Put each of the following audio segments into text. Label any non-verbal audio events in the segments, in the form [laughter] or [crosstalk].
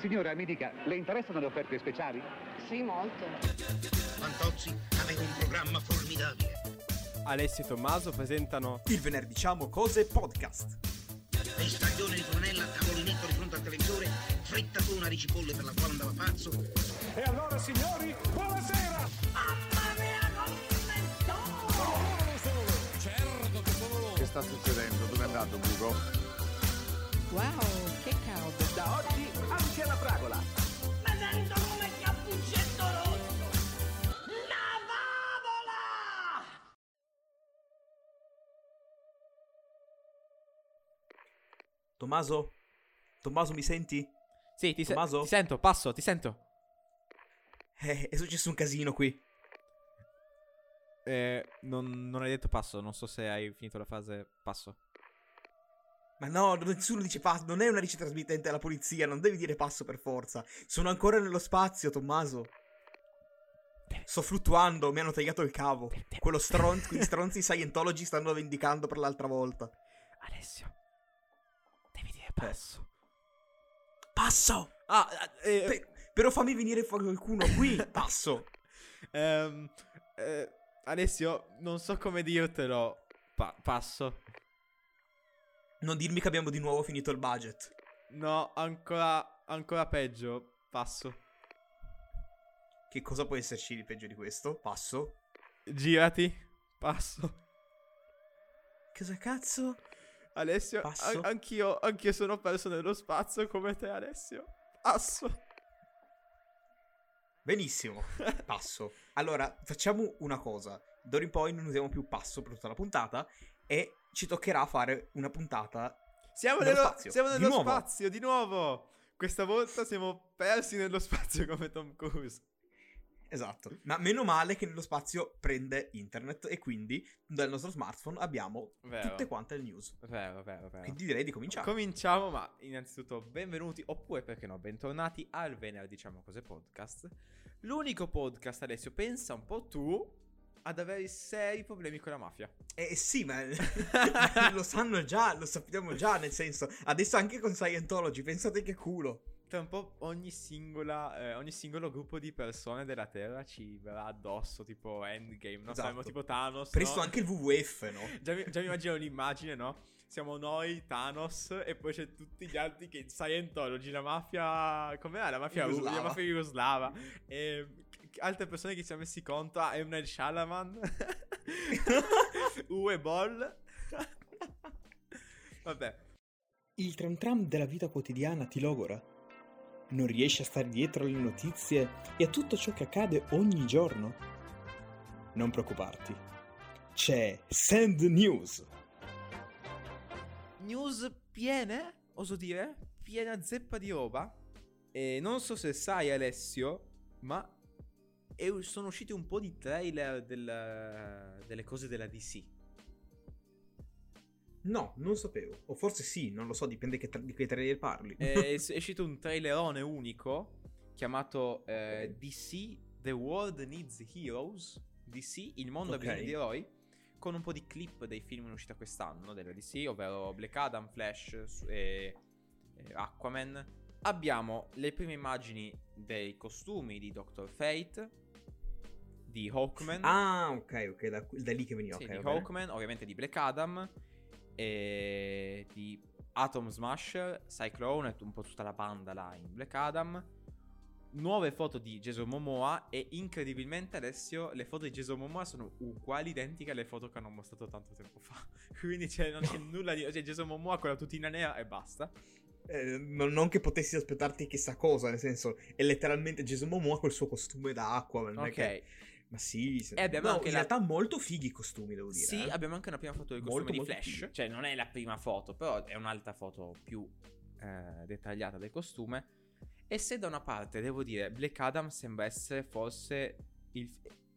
Signora, mi dica, le interessano le offerte speciali? Sì, molto. Fantozzi aveva un programma formidabile. Alessio e Tommaso presentano Il venerdì diciamo cose podcast. E stagione di Brunella, tavolinetto di fronte al televisore, frittatona di cipolle per la quale andava pazzo. E allora signori, buonasera! Che sta succedendo? Dove è andato Bugo? Wow, che caldo. Da oggi anche la fragola! Ma sento come cappuccetto rosso! La favola! Tommaso? Tommaso mi senti? Sì, ti, se- Tommaso? ti sento, passo, ti sento. Eh, è successo un casino qui. Eh, non, non hai detto passo, non so se hai finito la frase passo. Ma no, nessuno dice passo, non è una rice trasmittente alla polizia, non devi dire passo per forza. Sono ancora nello spazio, Tommaso. Sto fluttuando, mi hanno tagliato il cavo. Quello stron- quegli [laughs] stronzi Scientology stanno vendicando per l'altra volta. Alessio, devi dire passo. Passo! Ah, eh, Pe- però fammi venire fuori qualcuno qui, [laughs] passo. ehm, eh, Alessio, non so come dirtelo. Pa- passo. Non dirmi che abbiamo di nuovo finito il budget. No, ancora, ancora peggio. Passo. Che cosa può esserci di peggio di questo? Passo. Girati. Passo. Cosa cazzo? Alessio, an- anch'io, anch'io sono perso nello spazio come te, Alessio. Passo. Benissimo, [laughs] passo. Allora, facciamo una cosa. D'ora in poi non usiamo più passo per tutta la puntata e ci toccherà fare una puntata Siamo Nello spazio, siamo di nello nuovo. spazio, di nuovo. Questa volta siamo persi nello spazio come Tom Cruise. Esatto. Ma meno male che nello spazio prende internet e quindi dal nostro smartphone abbiamo Vero. tutte quante le news. Vero, vero, vero. Quindi direi di cominciare. Cominciamo, ma innanzitutto benvenuti, oppure perché no, bentornati al venerdì diciamo cose podcast. L'unico podcast, Alessio, pensa un po' tu ad avere seri problemi con la mafia. Eh sì, ma [laughs] [laughs] lo sanno già, lo sappiamo già, nel senso, adesso anche con Scientology, pensate che culo. Tra un po' ogni singola, eh, ogni singolo gruppo di persone della Terra ci verrà addosso, tipo Endgame, no? Esatto. Saremo tipo Thanos, Presto no? anche il WWF, no? [laughs] Già mi, già mi immagino l'immagine, no? Siamo noi, Thanos, e poi c'è tutti gli altri che Scientology, la mafia... Com'era? La mafia Jugoslava. La mafia jugoslava. E c- altre persone che ci hanno messi conto. Ah, M. Night Shalaman. [laughs] Uwe Boll. Vabbè. Il tram tram della vita quotidiana ti logora? Non riesci a stare dietro alle notizie e a tutto ciò che accade ogni giorno? Non preoccuparti. C'è Sand News. News piene, oso dire, piena zeppa di roba. E non so se sai, Alessio, ma è- sono usciti un po' di trailer del- delle cose della DC. No, non sapevo. O forse sì, non lo so, dipende che tra- di che trailer parli. è, [laughs] è uscito un trailerone unico chiamato eh, DC The World Needs Heroes. DC, il mondo ha Ok. bisogno di eroi. Con un po' di clip dei film in uscita quest'anno della DC, ovvero Black Adam, Flash e, e Aquaman. Abbiamo le prime immagini dei costumi di Doctor Fate, di Hawkman. Ah, ok, ok, da, da lì che veniva. Sì, ok, di bene. Hawkman, ovviamente di Black Adam, e di Atom Smasher, Cyclone e un po' tutta la banda là in Black Adam. Nuove foto di Jason Momoa e incredibilmente Alessio le foto di Jason Momoa sono uguali, identiche alle foto che hanno mostrato tanto tempo fa. [laughs] Quindi c'è, non c'è [laughs] nulla di... Cioè Jason Momoa con la tutina nera e basta. Eh, non, che potessi aspettarti chissà cosa, nel senso, è letteralmente Jason Momoa col suo costume da acqua. Non è che- Ma sì, se- E abbiamo no, anche in la- realtà molto fighi i costumi, devo dire. Sì, eh. abbiamo anche una prima foto del Molto, costume di molto Flash. figo. Cioè, non è la prima foto, però è un'altra foto più eh, dettagliata del costume. E se da una parte devo dire, Black Adam sembra essere forse il.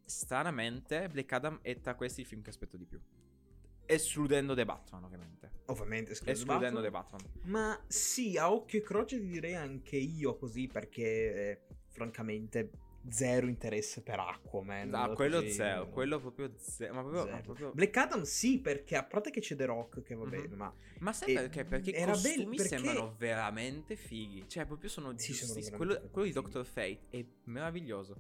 Stranamente, Black Adam è tra questi il film che aspetto di più. Escludendo The Batman, ovviamente. Ovviamente, Escludendo Batman. The Batman. Ma sì, a occhio e croce ti direi anche io così, perché eh, francamente zero interesse per Aquaman. Ah, quello così- zero, quello proprio zero. Ma proprio, ma zero. proprio- Black Adam sì, perché a parte che c'è The Rock, che va Mhm. bene, ma Ma sai E- perché? Perché i costumi perché- sembrano veramente fighi. Cioè, proprio sono Sì, veramente Quello, quello di. Doctor Fate è meraviglioso.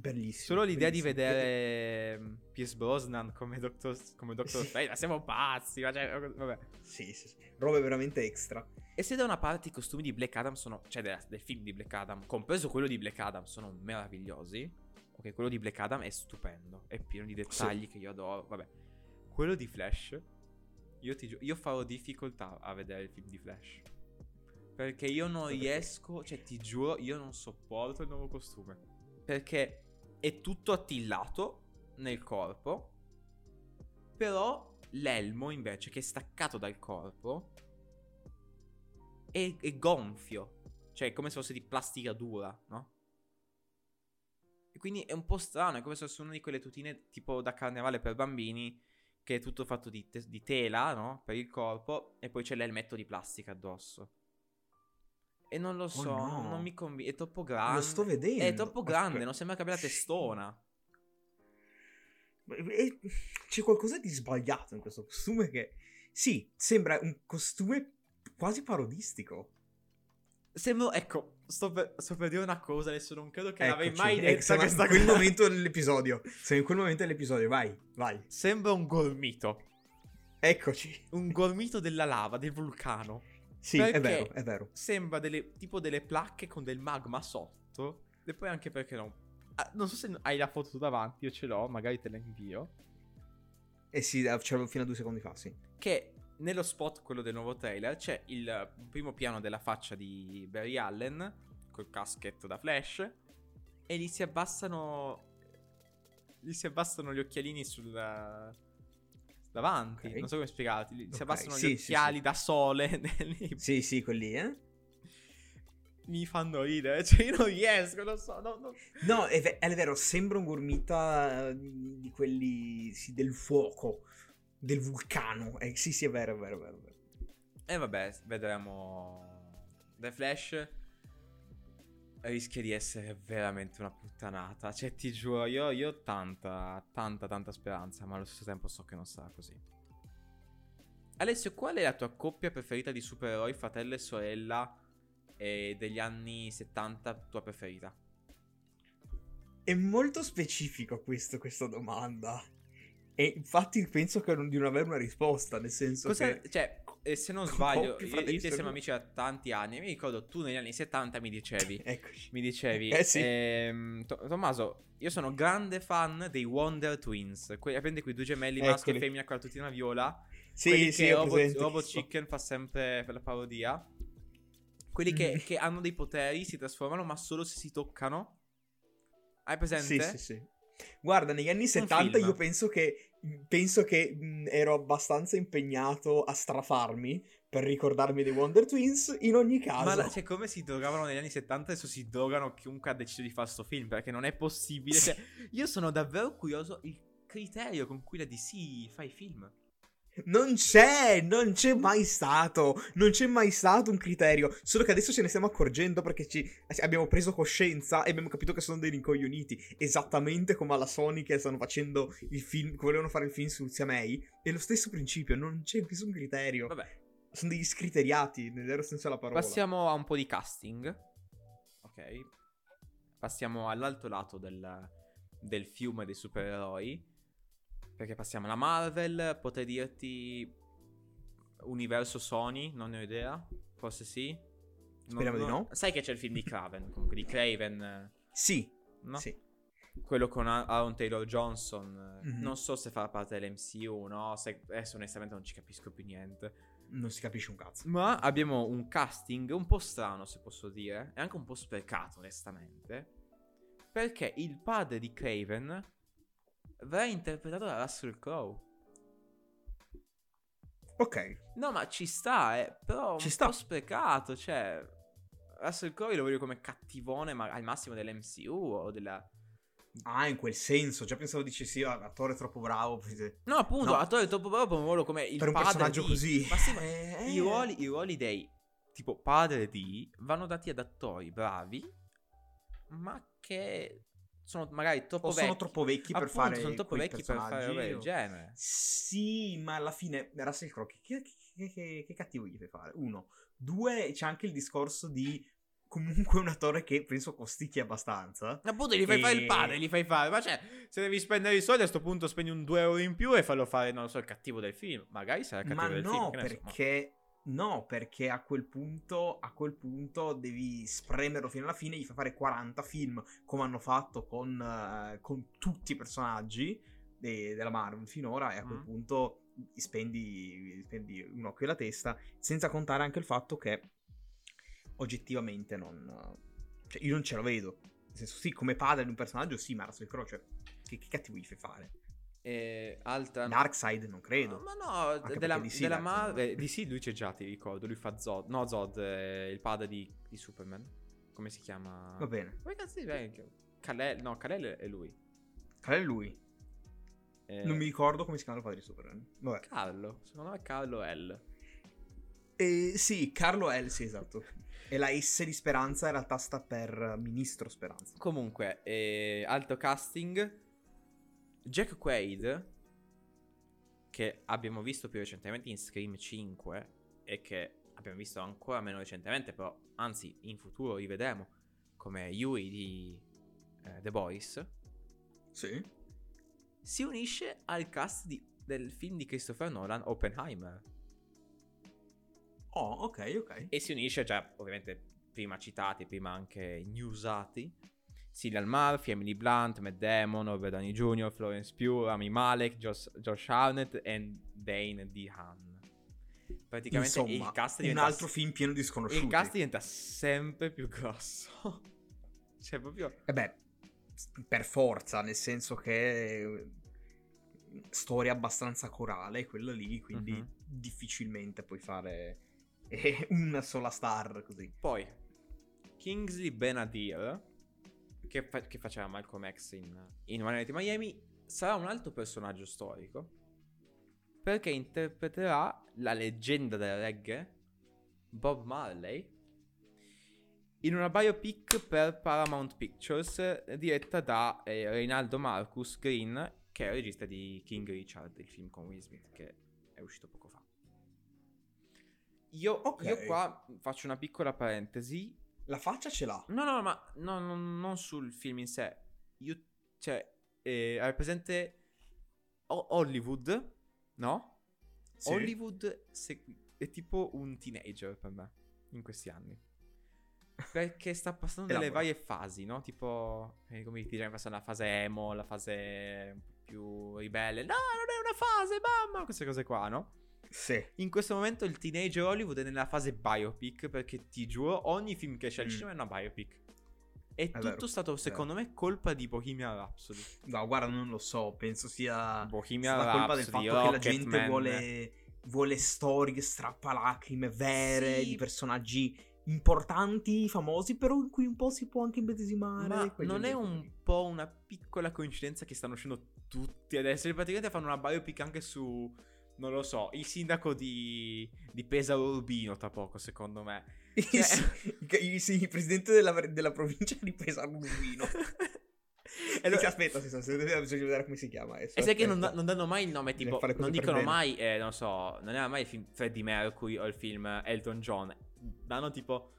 Bellissimo. Solo l'idea di bellissimo. vedere mm, Pierce Brosnan come Doctor, come Doctor [laughs] Sì. Fate, siamo pazzi. Cioè, vabbè. Sì, sì, sì. Robe veramente extra. E se da una parte i costumi di Black Adam sono, cioè della- del film di Black Adam, compreso quello di Black Adam, sono meravigliosi. Ok, quello di Black Adam è stupendo, è pieno di dettagli che io adoro. Vabbè, quello di Flash, io ti io farò difficoltà a vedere il film di Flash. Perché io non riesco, cioè ti giuro, io non sopporto il nuovo costume. Perché è tutto attillato nel corpo, però l'elmo invece che è staccato dal corpo è, è gonfio. Cioè, è come se fosse di plastica dura, no? E quindi è un po' strano, è come se fosse una di quelle tutine tipo da carnevale per bambini, che è tutto fatto di, te- di tela, no? Per il corpo, e poi c'è l'elmetto di plastica addosso. E non lo so, Oh, no. non mi convince, è troppo grande. Lo sto vedendo. È troppo grande, Aspetta. non sembra che abbia la testona. E c'è qualcosa di sbagliato in questo costume che... Sì, sembra un costume quasi parodistico. Sembra, ecco, sto per, sto per dire una cosa, adesso non credo che l'avrei Eccoci. mai Ecco, detta siamo questa in quel cosa. momento dell'episodio. Siamo in quel momento dell'episodio, vai, vai. Sembra un gormito. Eccoci. Un gormito della lava, del vulcano. Sì, è vero, è vero. Sembra delle, tipo delle placche con del magma sotto. E poi anche perché no. Ah, non so se hai la foto tu davanti, io ce l'ho, magari te la invio. Eh sì, eh, c'avevo fino a due secondi fa, sì. Che nello spot, quello del nuovo trailer, c'è il primo piano della faccia di Barry Allen col caschetto da flash. E gli si abbassano. Gli si abbassano gli occhialini sul. Davanti. Ok. Non so come spiegarti. Si Ok, abbassano sì, gli occhiali sì. da sole. [laughs] nei- Sì, sì, quelli, eh. Mi fanno ridere. [laughs] Cioè, io non riesco, non so. no, no. No, è, ve- è vero, sembra un gormita eh, di, quelli sì, del fuoco, del vulcano. Eh, sì, sì, è vero, è vero, è vero. E vabbè, vedremo. The Flash rischia di essere veramente una puttanata. Cioè, ti giuro, io, io ho tanta, tanta, tanta speranza, ma allo stesso tempo so che non sarà così. Alessio, qual è la tua coppia preferita di supereroi, fratello e sorella e degli anni 70 tua preferita? È molto specifico questo, questa domanda. E infatti penso che non di non avere una risposta, nel senso Cosa- che... Cioè, eh, se non sbaglio, io, io e te e siamo amici da tanti anni. Mi ricordo tu negli anni 70 mi dicevi... [laughs] Eccoci. Mi dicevi, Eh sì. ehm, To- Tommaso, io sono grande fan dei Wonder Twins. Que- prende quei due gemelli maschio e Eccoli. femmina con la tutina viola. Sì, quelli sì, che Robot, Robot. Chicken fa sempre per la parodia. Quelli che, Mm. che hanno dei poteri, si trasformano, ma solo se si toccano. Hai presente? Sì, sì, sì. Guarda, negli anni 70 film. io penso che penso che mh, ero abbastanza impegnato a strafarmi per ricordarmi dei Wonder Twins in ogni caso. Ma la- cioè, come si drogavano negli anni 70, adesso si drogano chiunque ha deciso di fare sto film, perché non è possibile. Cioè, io sono davvero curioso il criterio con cui la DC fa i film. Non c'è, non c'è mai stato, non c'è mai stato un criterio, solo che adesso ce ne stiamo accorgendo perché ci abbiamo preso coscienza e abbiamo capito che sono dei rincoglioniti, esattamente come alla Sony che stanno facendo il film, che volevano fare il film su Lucia May, è lo stesso principio, non c'è nessun criterio, Vabbè, sono degli scriteriati, nel vero senso della parola. Passiamo a un po' di casting. Ok. Passiamo all'altro lato del, del fiume dei supereroi. Perché passiamo alla Marvel. Potrei dirti. Universo Sony, non ne ho idea. Forse sì. Non- Speriamo di non- no. Sai che c'è il film di Craven, comunque di Craven, eh, Sì, no? sì. Quello con Aa- Aaron Taylor Johnson. Mhm. Non so se fa parte dell'MCU, no? Se, adesso onestamente non ci capisco più niente. Non si capisce un cazzo. Ma abbiamo un casting un po' strano, se posso dire, e anche un po' sprecato, onestamente. Perché il padre di Craven verrà interpretato da Russell Crowe. Ok, No, ma ci sta, eh, però Ci un sta. po' sprecato, cioè... Russell Crowe lo vedo come cattivone, ma al massimo dell'MCU o della... ah, in quel senso, già pensavo dicessi, ah, l'attore è troppo bravo. No, appunto, No. l'attore è troppo bravo per un ruolo come il Per un padre personaggio di- così. Ma sì, ma Eh, I ruoli, i ruoli dei tipo padre di vanno dati ad attori bravi, ma che sono magari troppo O vecchi. sono troppo vecchi per Appunto, fare sono troppo vecchi per fare roba del genere. Sì, ma alla fine Russell Crowe che, che, che- che- cattivo gli fai fare? Uno. Due, c'è anche il discorso di comunque un attore che penso costicchi abbastanza. Appunto, gli fai fare il E- padre, gli fai fare. Ma cioè, se devi spendere i soldi, a sto punto spendi un 2 euro in più e fallo fare, non lo so, il cattivo del film. Magari sarà il cattivo Ma del no, film. ma- perché... No, perché a quel punto, a quel punto devi spremerlo fino alla fine, gli fai fare 40 film come hanno fatto con, eh, con tutti i personaggi de- della Marvel finora e a quel Mm. punto gli spendi, spendi un occhio alla testa, senza contare anche il fatto che oggettivamente non... Cioè, io non ce lo vedo. Nel senso, sì, come padre di un personaggio, sì, ma Russell Crowe, cioè, che, che cattivo gli fai fare? E altra. Darkseid non credo. Ma no, della, DC della insomma. Di sì, lui c'è già, ti ricordo. Lui fa Zod. No, Zod, è il padre di, di Superman. Come si chiama? Va bene. Come cazzo di Kalel, no, Kalel è lui. Qual è lui? Eh, Non mi ricordo come si chiama il padre di Superman. Vabbè. Carlo. Secondo me è Carlo L. Eh, sì, Carlo L, sì, esatto. [laughs] E la S di Speranza in realtà sta per Ministro Speranza. Comunque, eh, alto casting. Jack Quaid, che abbiamo visto più recentemente in Scream 5 e che abbiamo visto ancora meno recentemente, però anzi in futuro rivedremo come Yui di eh, The Boys, Sì. si unisce al cast di- del film di Christopher Nolan, Oppenheimer. Oh, ok, ok. E si unisce già, ovviamente, prima citati, prima anche newsati. Cillian Murphy, Emily Blunt, Matt Damon, Robert Downey Jr., Florence Pugh, Rami Malek, Josh, Josh Harnett e Dane DeHaan. Praticamente Insomma, il cast un diventa altro film pieno di sconosciuti. il cast diventa sempre più grosso. [laughs] cioè, proprio E beh, per forza, nel senso che eh, storia abbastanza corale quella lì, quindi Mhm. difficilmente puoi fare eh, [laughs] una sola star così. Poi Kingsley Benadir, che, fa- che faceva Malcolm X in, in One Night in Miami, sarà un altro personaggio storico. Perché interpreterà la leggenda del reggae, Bob Marley, in una biopic per Paramount Pictures diretta da eh, Reinaldo Marcus Green, che è il regista di King Richard, il film con Will Smith, che è uscito poco fa. Io, Ok. io qua faccio una piccola parentesi. La faccia ce l'ha. No, no, ma no, no, non sul film in sé. Io, cioè, eh, hai presente Ho- Hollywood, no? Sì. Hollywood se- è tipo un teenager per me in questi anni. Perché sta passando [laughs] delle varie fasi, no? Tipo, eh, come ti dice, passando la fase emo, la fase più ribelle. No, non è una fase, mamma! Queste cose qua, no? Sì. In questo momento il teenager Hollywood è nella fase biopic perché ti giuro ogni film che esce al Mm. cinema è una biopic. È, tutto vero, stato è secondo me colpa di Bohemian Rhapsody. No, guarda, non lo so, penso sia Bohemian stata colpa del Rhapsody, fatto che la gente Rocketman. vuole, vuole storie strappalacrime vere Sì. di personaggi importanti, famosi, però in cui un po' si può anche immedesimare. Ma quel non è un po' una piccola coincidenza che stanno uscendo tutti adesso? Praticamente fanno una biopic anche su, non lo so, il sindaco di, di Pesaro Urbino tra poco, secondo me. Cioè- il- sì, il presidente della, della provincia di Pesaro Urbino. [laughs] E lo- aspetta, aspetta, aspetta, bisogna vedere come si chiama. adesso, E sai che non, non danno mai il nome, tipo, non dicono mai, eh, non so, non era mai il film Freddie Mercury o il film Elton John. Danno tipo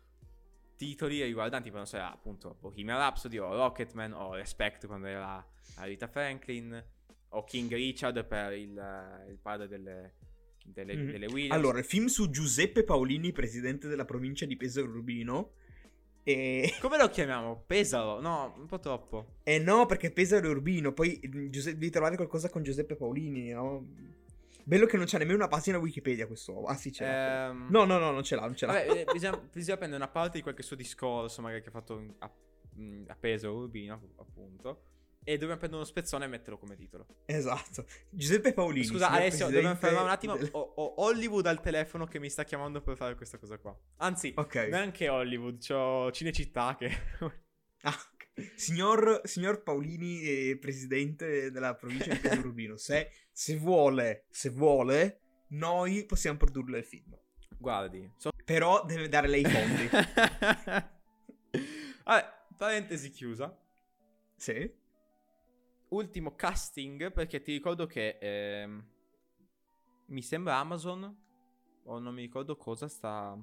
titoli riguardanti, tipo, non so, era appunto Bohemian Rhapsody o Rocketman o Respect quando era Rita Franklin o King Richard per il, eh, il padre delle, delle, Mhm. delle Williams. Allora, il film su Giuseppe Paolini, presidente della provincia di Pesaro Urbino. E... [laughs] Come lo chiamiamo? Pesaro? No, un po' troppo. Eh no, perché Pesaro è Urbino. Poi mm, Giuse- devi trovare qualcosa con Giuseppe Paolini, no? Bello che non c'è nemmeno una pagina Wikipedia quest'uomo. Ah sì, l'ha. Ehm, No, no, no, non ce l'ha, non ce l'ha. Vabbè, eh, [laughs] bisogna, bisogna prendere una parte di qualche suo discorso, magari che ha fatto a, mh, a peso Urbino, app- appunto. E dobbiamo prendere uno spezzone e metterlo come titolo. Esatto. Giuseppe Paolini. Scusa, Alessio, dobbiamo fermare un attimo. del- Ho, ho Hollywood al telefono che mi sta chiamando per fare questa cosa qua. Anzi, Ok. neanche Hollywood, c'ho Cinecittà che. Ah, signor, signor Paolini, eh, presidente della provincia di Pesaro Urbino, [laughs] se, se vuole, se vuole, noi possiamo produrle il film. Guardi, so- Però deve dare lei i fondi. [laughs] Vabbè, parentesi chiusa. Sì. Ultimo casting, perché ti ricordo che ehm, mi sembra Amazon, o non mi ricordo cosa, sta...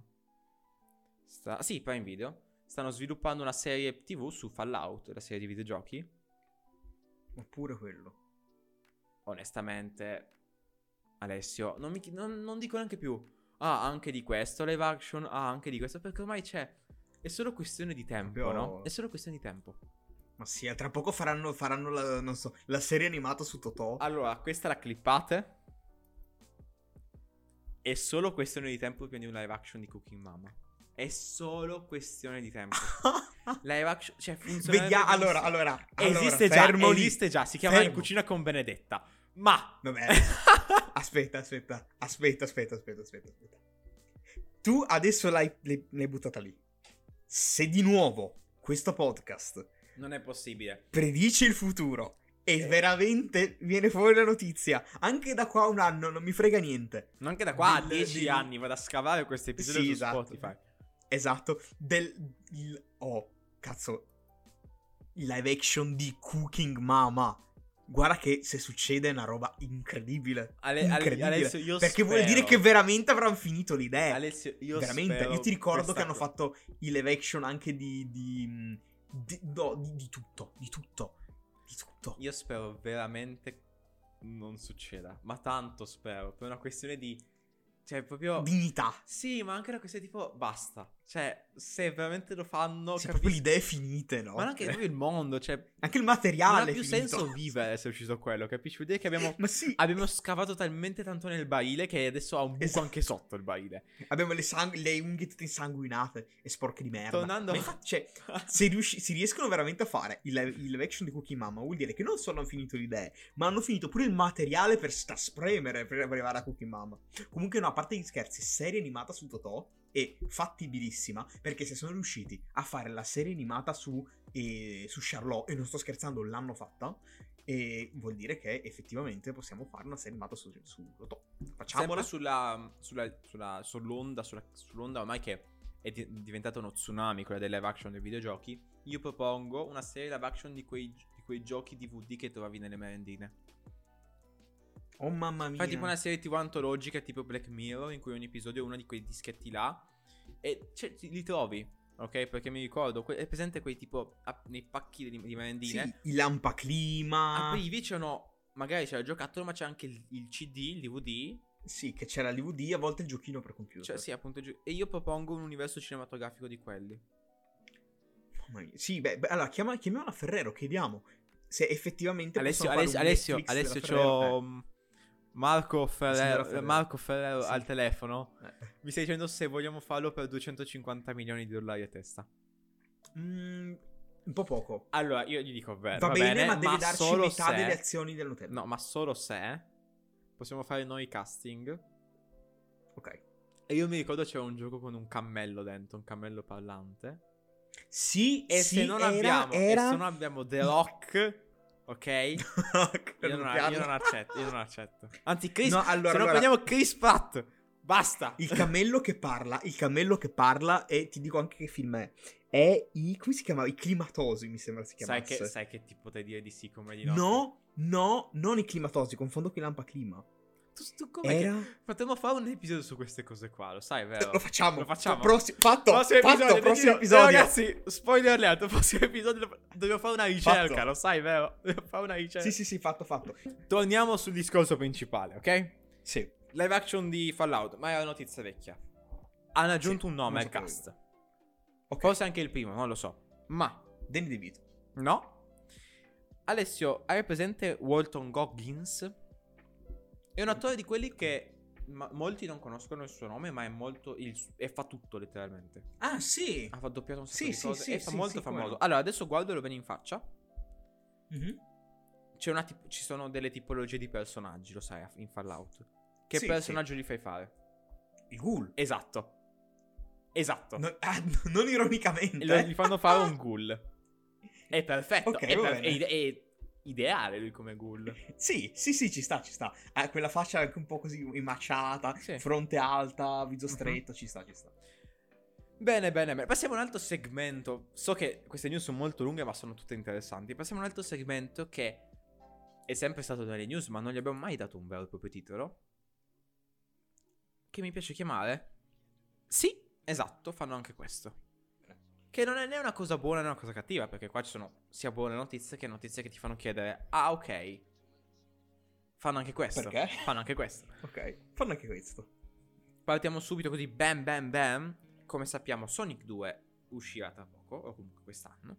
sta sì, Prime Video. Stanno sviluppando una serie TV su Fallout, la serie di videogiochi. Oppure quello. Onestamente, Alessio, non, mi non- non dico neanche più. Ah, anche di questo, live action, ah, anche di questo, perché ormai c'è. È solo questione di tempo, Proprio- no? È solo questione di tempo. Ma sì, tra poco faranno, faranno la, non so, la serie animata su Totò. Allora, questa la clippate. È solo questione di tempo prima di un live action di Cooking Mama. È solo questione di tempo. [laughs] live action, cioè funziona. Vediamo, allora, allora, Esiste allora, già, esiste già, si chiama In Fermo. cucina con Benedetta. Ma Vabbè. [laughs] aspetta, aspetta, aspetta, aspetta, aspetta, aspetta, aspetta. Tu adesso l'hai, l'hai- l'hai buttata lì. Se di nuovo questo podcast non è possibile. predice il futuro e Eh. veramente viene fuori la notizia, anche da qua a un anno non mi frega niente. Anche da qua a 10 del- anni vado a scavare questo episodio Sì, su esatto. Spotify. Esatto, del il- oh, cazzo. Live action di Cooking Mama. Guarda che se succede è una roba incredibile. Ale- Ale- incredibile. Alessio, io perché vuol spero- dire che veramente avranno finito l'idea. Alessio, io veramente. Io ti ricordo che hanno fatto i live action anche di. di. Di, no, di- di tutto. Di tutto. Di tutto. Io spero veramente non succeda. Ma tanto spero. Per una questione di. Cioè, proprio. Dignità. Sì, ma anche una questione tipo. Basta. Cioè, se veramente lo fanno. Sì, capisco- proprio le idee finite, no? Ma anche proprio il mondo. Cioè, Anche il non materiale. ha è più finito. senso vivere se è uscito quello. Capisci? Vuol dire che abbiamo. [laughs] Ma sì. Abbiamo scavato talmente tanto nel baile che adesso ha un buco Esatto. anche sotto il baile. Abbiamo le, sang- le unghie tutte insanguinate e sporche di merda. Tornando- Ma infatti, cioè, [laughs] se riusci- si riescono veramente a fare il live, il live action di Cookie Mama, vuol dire che non solo hanno finito le idee, ma hanno finito pure il materiale per sta spremere per arrivare a Cookie Mama. Comunque, no, a parte gli scherzi, serie animata su Totò è fattibilissima perché se sono riusciti a fare la serie animata su, eh, su Charlotte, e non sto scherzando, l'hanno fatta. E vuol dire che effettivamente possiamo fare una serie animata su, su Totò. Facciamola. Sulla, sulla, sulla- sull'onda, sull'onda ormai che è di- diventata uno tsunami, quella dei live action dei videogiochi, io propongo una serie live action di quei, di quei giochi DVD che trovavi nelle merendine. Oh mamma mia. Fai tipo una serie TV antologica tipo Black Mirror in cui ogni episodio è uno di quei dischetti là e cioè, li trovi, ok? Perché mi ricordo, è presente quei tipo nei pacchi di, di merendine. Sì, il lampaclima. Aprivi c'erano, magari c'era il giocattolo ma c'è anche il, il CD, il DVD Sì, che c'era il DVD, a volte il giochino per computer. Cioè, sì, appunto. E io propongo un universo cinematografico di quelli. Mamma mia. Sì, beh, beh, allora chiama, chiamiamola Ferrero, chiediamo se effettivamente Alessio, Alessio, Alessio, Alessio, della Ferrero. c'ho mm, Marco Ferrero. Marco Ferrero Sì. al telefono. Eh. Mi stai dicendo se vogliamo farlo per 250 milioni di dollari a testa. Mm, un po' poco. Allora, io gli dico vero. Va, bene, ma deve darci solo metà se- delle azioni del Nutella. No, ma solo se possiamo fare noi casting. Ok. E io mi ricordo c'era un gioco con un cammello dentro, un cammello parlante. Sì, E sì, se non era, abbiamo, e era... se non abbiamo The Rock, ok? [laughs] Io non, io non accetto, io non accetto. Anzi, Chris, No, allora, se non allora- prendiamo Chris Pratt, basta. Il cammello che parla, il cammello che parla, e ti dico anche che film è. È i. come si chiamava? I climatosi, mi sembra si Sai chiamasse. che, sai che ti potrei dire di sì come di no? No, no, non i climatosi, confondo con i lampaclima. Tu, tu com'è che- Era. Potremmo fare un episodio su queste cose qua, lo sai, vero? Lo facciamo. Lo facciamo. Prossi- fatto. Prossimo fatto, episodio, prossimo eh, episodio. ragazzi, spoiler alert, [laughs] prossimo episodio dobbiamo fare una ricerca, Fatto. lo sai, vero? [laughs] Dobbiamo fare una ricerca. Sì, sì, sì, fatto, fatto. Torniamo sul discorso principale, ok? Sì. Live action di Fallout, ma è una notizia vecchia. Hanno aggiunto Sì, un nome al cast. Ok. Forse anche il primo, non lo so. Ma, Danny DeVito. no. Alessio, hai presente Walton Goggins? È un attore di quelli che ma- molti non conoscono il suo nome, ma è molto... il e fa tutto letteralmente. Ah, sì. Ha doppiato un sacco Sì, di sì, cose sì, e fa molto famoso. Allora, adesso guardalo bene in faccia. Mhm. C'è una tip- ci sono delle tipologie di personaggi, lo sai, in Fallout. Che personaggio gli fai fare? Il ghoul. Esatto. Esatto. No- ah, non ironicamente. Lo- gli fanno fare un ghoul. [laughs] È perfetto. Ok, è, per- è è ideale lui come ghoul. Sì, sì, sì, ci sta, ci sta. Ha quella faccia anche un po' così imacciata, Sì. fronte alta, viso Mhm. stretto, ci sta, ci sta. Bene, bene, bene. Passiamo a un altro segmento. So che queste news sono molto lunghe, ma sono tutte interessanti. Passiamo a un altro segmento che è sempre stato nelle news, ma non gli abbiamo mai dato un vero e proprio titolo. Che mi piace chiamare. Sì, esatto, fanno anche questo. Che non è né una cosa buona né una cosa cattiva, perché qua ci sono sia buone notizie che notizie che ti fanno chiedere: Ah, ok. Fanno anche questo. Perché? Fanno anche questo. Ok, fanno anche questo. Partiamo subito così, bam bam bam. Come sappiamo, Sonic 2 uscirà tra poco, o comunque quest'anno.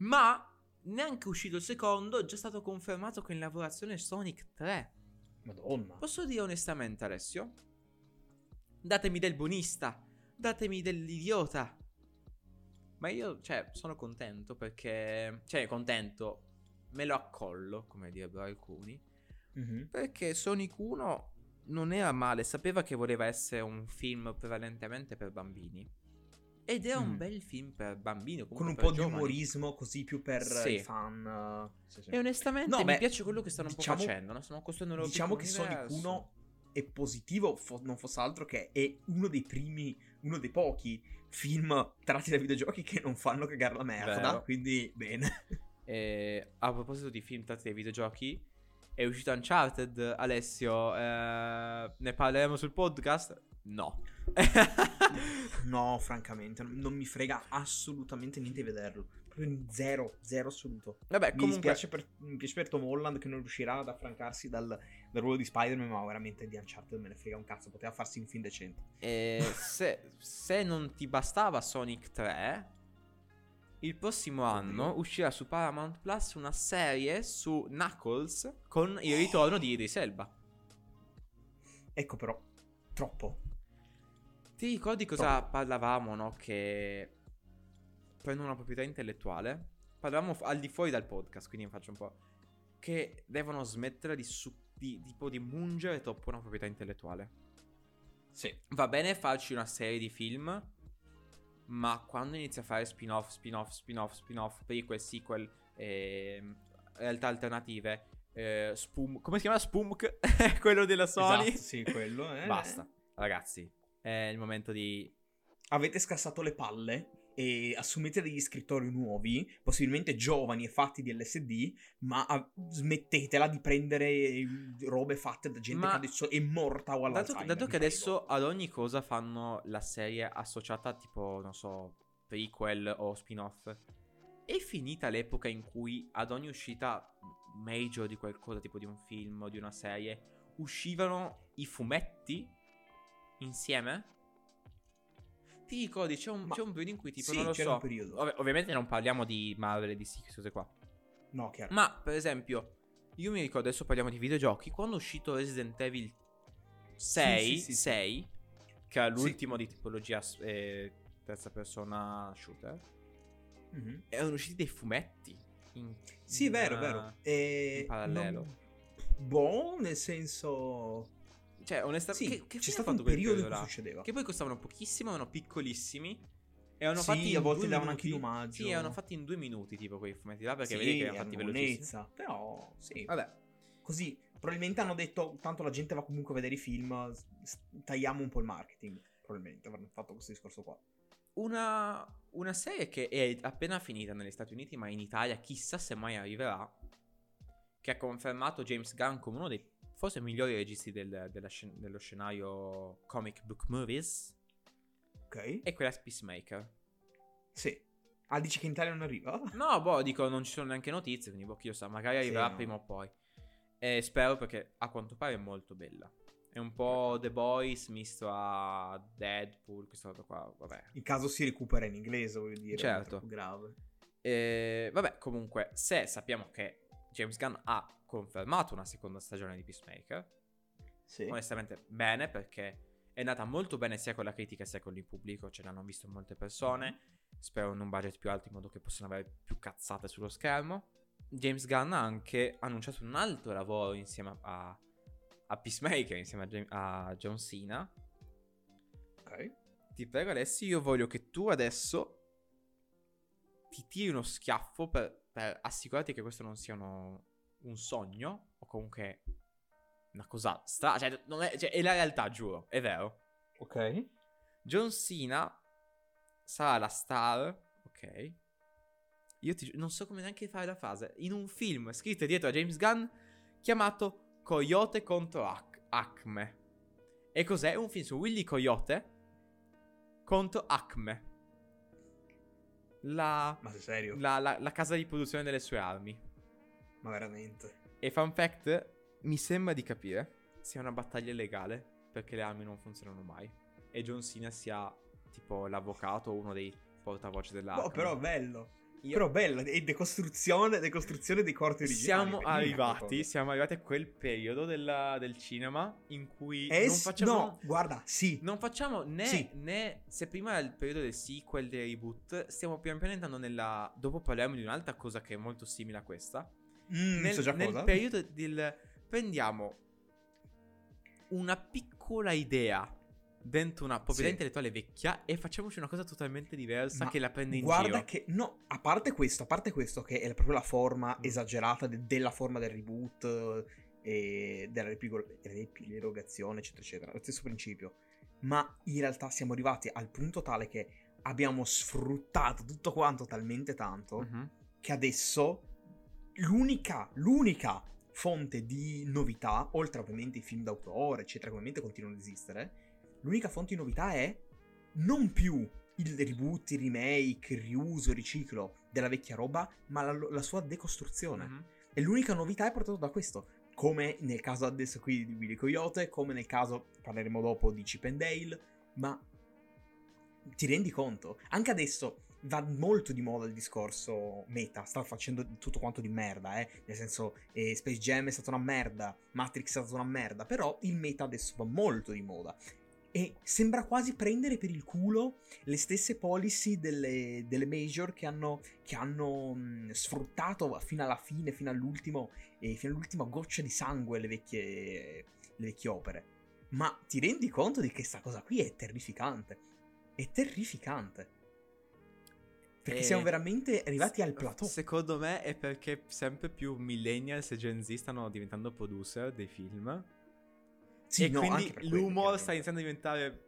Ma neanche uscito il secondo, è già stato confermato che in lavorazione Sonic 3. Madonna. Posso dire onestamente, Alessio? Datemi del buonista, datemi dell'idiota. Ma io, cioè, sono contento perché... Cioè, contento, me lo accollo, come direbbero alcuni. Mhm. Perché Sonic 1 non era male, sapeva che voleva essere un film prevalentemente per bambini. Ed è un Mm. bel film per bambini. Con un po' di giovani. umorismo così più per Sì. i fan. eh, sì, sì. E onestamente No, mi beh, piace quello che stanno un diciamo- po' facendo. No? Stanno costruendo un loro Diciamo che Sonic universo. 1 è positivo, fo- non fosse altro che è uno dei primi, uno dei pochi film tratti da videogiochi che non fanno cagare la merda. Vero. Quindi, bene. [laughs] E a proposito di film tratti dai videogiochi, è uscito Uncharted, Alessio. eh, ne parleremo sul podcast? No. [laughs] No, francamente, non, mi frega assolutamente niente di vederlo. Proprio zero, zero assoluto. Vabbè, Mi comunque. dispiace per, mi dispiace per Tom Holland che non riuscirà ad affrancarsi dal, dal ruolo di Spider-Man, ma veramente di Uncharted me ne frega un cazzo. Poteva farsi un film decente. eh, se, se non ti bastava Sonic 3, il prossimo anno uscirà su Paramount Plus una serie su Knuckles con il ritorno di Idris Elba. Ecco però, troppo. Ti ricordi cosa parlavamo, no? Che prendo una proprietà intellettuale. Parlavamo al di fuori dal podcast, quindi faccio un po'. Che devono smettere di, su- di, tipo di mungere troppo una proprietà intellettuale. Sì. Va bene farci una serie di film, ma quando inizia a fare spin-off, spin-off, spin-off, spin-off, prequel, sequel, ehm, realtà alternative, eh, Spoom... Come si chiama? Spoomk? [laughs] Quello della Sony? Esatto, sì, quello. eh. Basta, ragazzi. È il momento di Avete scassato le palle e assumete degli scrittori nuovi, possibilmente giovani e fatti di LSD, ma ah, smettetela di prendere eh, robe fatte da gente Ma- che adesso è morta o Dato, all'Alzheimer. dato vi che adesso ad ogni cosa fanno la serie associata tipo, non so, prequel o spin-off, è finita l'epoca in cui ad ogni uscita major di qualcosa, tipo di un film o di una serie, uscivano i fumetti insieme? Ti ricordi, c'è un, Ma- c'è un periodo in cui tipo, sì, non lo so, un periodo. Ov- ovviamente non parliamo di Marvel e di queste cose qua, No, chiaro. ma per esempio, io mi ricordo, adesso parliamo di videogiochi, quando è uscito Resident Evil 6, Sì, sì, sì, sì. 6 che è l'ultimo di tipologia eh, terza persona shooter, Mhm. erano usciti dei fumetti. In, Sì, in, vero, eh, vero. E in parallelo. non- Boh, nel senso... Cioè, onestamente, Sì, che, che c'è stato un periodo in cui succedeva. Che poi costavano pochissimo, erano piccolissimi. E erano Sì, fatti a volte davano anche in omaggio. Sì, erano fatti in due minuti, tipo quei fumetti là, perché sì, vedi che erano fatti velocissimi. Però, sì. Vabbè, Così, probabilmente hanno detto, tanto la gente va comunque a vedere i film, tagliamo un po' il marketing. Probabilmente avranno fatto questo discorso qua. una, una serie che è appena finita negli Stati Uniti, ma in Italia chissà se mai arriverà. Che ha confermato James Gunn come uno dei forse migliori registi del- della dello scenario comic book movies. Ok? E quella Peacemaker. Sì. Ah, dici che in Italia non arriva? [laughs] No, boh, dico, non ci sono neanche notizie, quindi boh, chi lo sa, magari arriverà no. prima o poi. E spero perché a quanto pare è molto bella. È un po' The Boys misto a Deadpool, questa cosa qua, vabbè. In caso si recupera in inglese, voglio dire. è Certo. troppo grave. E, vabbè, comunque, se sappiamo che James Gunn ha confermato una seconda stagione di Peacemaker, Sì. onestamente bene perché è andata molto bene sia con la critica sia con il pubblico, ce l'hanno visto molte persone, spero in un budget più alto in modo che possano avere più cazzate sullo schermo. James Gunn ha anche annunciato un altro lavoro insieme a, a Peacemaker, insieme a, a John Cena. Ok. Ti prego Alessi, io voglio che tu adesso ti tiri uno schiaffo per, per assicurarti che questo non sia uno- un sogno o comunque una cosa strana. Cioè, non è, cioè, è la realtà, giuro, è vero. Ok. John Cena sarà la star, ok? Io ti non so come neanche fare la frase. In un film scritto dietro a James Gunn chiamato Coyote contro Ac- Acme. E cos'è? Un film su Willy Coyote contro Acme. La, Ma sei serio? la, la- la casa di produzione delle sue armi. Ma veramente? E fun fact, mi sembra di capire, sia una battaglia legale perché le armi non funzionano mai. E John Cena sia tipo l'avvocato o uno dei portavoce dell'arma. Oh, però bello. Io- Però bello. E decostruzione, decostruzione dei corti originali. Siamo arrivati, siamo arrivati a quel periodo della- del cinema in cui cosa. Eh, non facciamo... No, guarda, sì. Non facciamo né, Sì. né se prima era il periodo del sequel, dei reboot, stiamo pian piano entrando nella... Dopo parliamo di un'altra cosa che è molto simile a questa. Mm, nel, so già nel cosa. periodo del... Prendiamo una piccola idea dentro una proprietà Sì. intellettuale vecchia e facciamoci una cosa totalmente diversa Ma che la prende in Guarda giro. che no, a parte questo, a parte questo che è proprio la forma Mm. esagerata de- della forma del reboot eh, e della riepilogazione, eccetera, eccetera, lo stesso principio. Ma in realtà siamo arrivati al punto tale che abbiamo sfruttato tutto quanto talmente tanto Mhm. che adesso l'unica, l'unica fonte di novità, oltre ovviamente i film d'autore, eccetera, che ovviamente continuano ad esistere, l'unica fonte di novità è non più il reboot, il remake, il riuso, il riciclo della vecchia roba, ma la, la sua decostruzione. Mhm. E l'unica novità è portata da questo. Come nel caso adesso qui di Willy Coyote, come nel caso, parleremo dopo, di Chip and Dale, ma ti rendi conto? Anche adesso va molto di moda il discorso meta, sta facendo tutto quanto di merda, eh. Nel senso, eh, Space Jam è stata una merda, Matrix è stata una merda, però il meta adesso va molto di moda. E sembra quasi prendere per il culo le stesse policy delle, delle major che hanno, che hanno mh, sfruttato fino alla fine, fino all'ultimo, eh, fino all'ultima goccia di sangue le vecchie, le vecchie opere. Ma ti rendi conto di che sta cosa qui è terrificante? È terrificante. Perché E- siamo veramente arrivati al plateau. Secondo me è perché sempre più millennials e Gen Z stanno diventando producer dei film. Sì, e no, quindi l'humor sta iniziando a diventare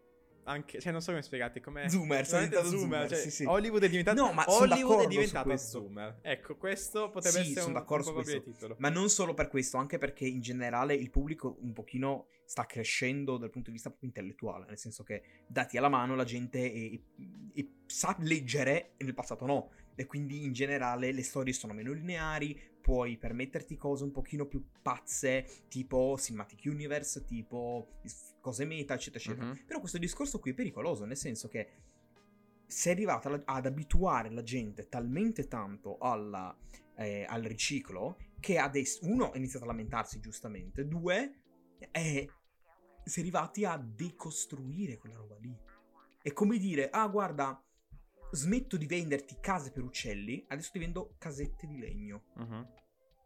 anche... Cioè non so come spiegate, come... Zoomer, sta diventando zoomer, cioè, sì, sì. Hollywood è diventato... No, ma Hollywood è diventata zoomer. Ecco, questo potrebbe Sì, essere sono un, d'accordo un su titolo. Ma non solo per questo, anche perché in generale il pubblico un pochino sta crescendo dal punto di vista proprio intellettuale, nel senso che dati alla mano la gente è- è- sa leggere e nel passato no. E quindi in generale le storie sono meno lineari, puoi permetterti cose un pochino più pazze, tipo Cinematic Universe, tipo cose meta, eccetera, eccetera. Mhm. Però questo discorso qui è pericoloso, nel senso che sei arrivato alla- ad abituare la gente talmente tanto alla- eh, al riciclo che adesso, uno, è iniziato a lamentarsi giustamente, due, è, si è arrivati a decostruire quella roba lì. È come dire, ah guarda, smetto di venderti case per uccelli, adesso ti vendo casette di legno.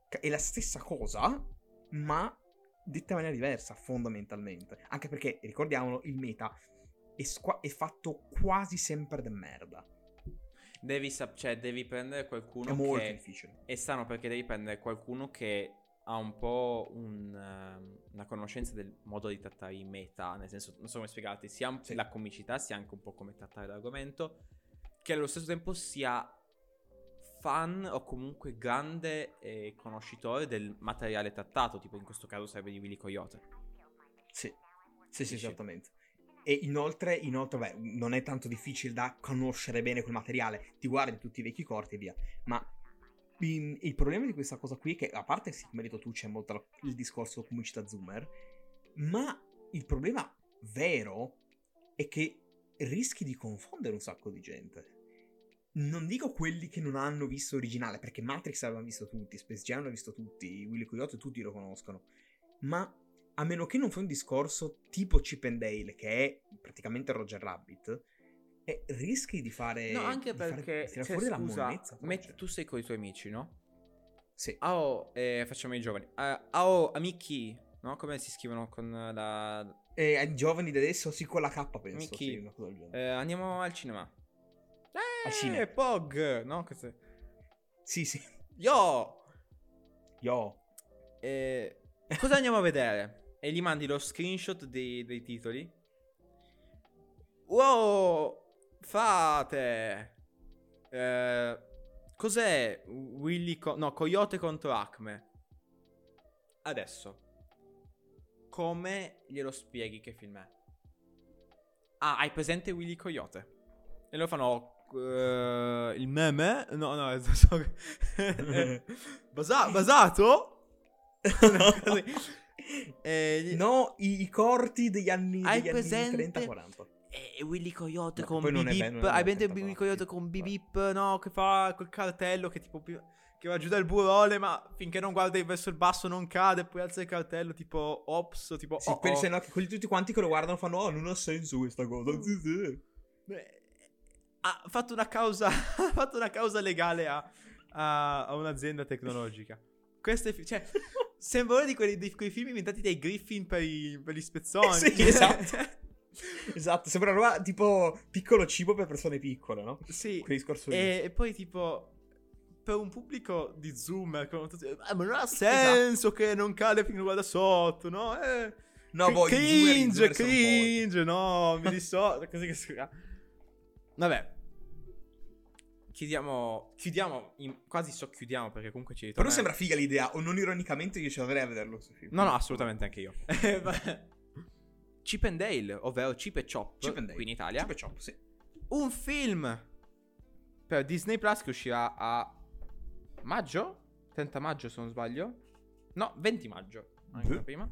Ca- È la stessa cosa, ma detta in maniera diversa, fondamentalmente. Anche perché, ricordiamolo, il meta è, squa- è fatto quasi sempre de merda. Devi, sap- cioè, devi prendere qualcuno È molto che... difficile. È strano perché devi prendere qualcuno che ha un po' un, ehm, una conoscenza del modo di trattare i meta, nel senso, non so come spiegarti, sia Sì. la comicità, sia anche un po' come trattare l'argomento, che allo stesso tempo sia fan o comunque grande eh, conoscitore del materiale trattato, tipo in questo caso sarebbe di Willy Coyote. Sì, sì, sì, esattamente. E inoltre, inoltre, beh, non è tanto difficile da conoscere bene quel materiale. Ti guardi tutti i vecchi corti e via. Ma in- il problema di questa cosa qui è che, a parte sì, come hai detto tu, c'è molto la- il discorso comicità zoomer, ma il problema vero è che rischi di confondere un sacco di gente. Non dico quelli che non hanno visto originale, perché Matrix l'avevano visto tutti, Space Jam l'hanno visto tutti, Willy Coyote tutti lo conoscono. Ma a meno che non fai un discorso tipo Chip and Dale, che è praticamente Roger Rabbit, e rischi di fare. No, anche fare- perché, tirare cioè, fuori scusa, monnezza. metti- forse. tu sei con i tuoi amici, no? Sì. Ah, oh, eh, facciamo i giovani. Ah, oh, amici, no? Come si scrivono con la... E ai giovani di adesso, sì, con la K penso. Mickey. Sì. Eh, andiamo al cinema. Eh, Al cinema. Pog, no? Cos'è? Sì, sì. Yo! Yo. Eh, cosa andiamo a vedere? E gli mandi lo screenshot dei, dei titoli. Wow! Frate. Eh, cos'è Willy co- no, Coyote contro Acme? Adesso. Come glielo spieghi che film è? Ah, hai presente Willy Coyote? E lo fanno eh, il meme? No, no, [laughs] so- [laughs] Basa- basato? Eh, gli- No, i, i corti degli anni, Hai degli anni presente? 30-40. E Willy Coyote No, con poi non è Bip bello, Bip. non è Hai presente Willy Coyote con vabbè. Bip Bip? No, che fa quel cartello che tipo che va giù dal burrone, ma finché non guarda verso il basso non cade, poi alza il cartello tipo ops, tipo Sì, oh, quelli, oh. no, quelli tutti quanti che lo guardano fanno Oh, non ha senso questa cosa. Sì, sì. Beh, ha fatto una causa [laughs] ha fatto una causa legale a, a, a un'azienda tecnologica. Questo è cioè [laughs] sembra uno di, quelli, di quei film inventati dai Griffin per, i- per gli spezzoni. Eh sì, esatto. [laughs] Esatto, sembra una roba tipo piccolo cibo per persone piccole, no? sì. E, e poi tipo per un pubblico di zoomer tutti, "Ah, ma non ha senso che non cade finché guarda sotto, no? Eh, no, cri- boh, cringe, cringe, no, mi [laughs] dissocio, così che si- Vabbè. Chiudiamo, chiudiamo, in- quasi socchiudiamo perché comunque ci ritorna. Però sembra figa l'idea, o non ironicamente io ci andrei a vederlo. No, no, assolutamente anche io. [laughs] Chip and Dale, ovvero Chip e Chop, Chip qui in Italia. Chip e Chop, sì. un film per Disney Plus che uscirà a maggio? 30 maggio se non sbaglio. No, 20 maggio, anche Beh. prima.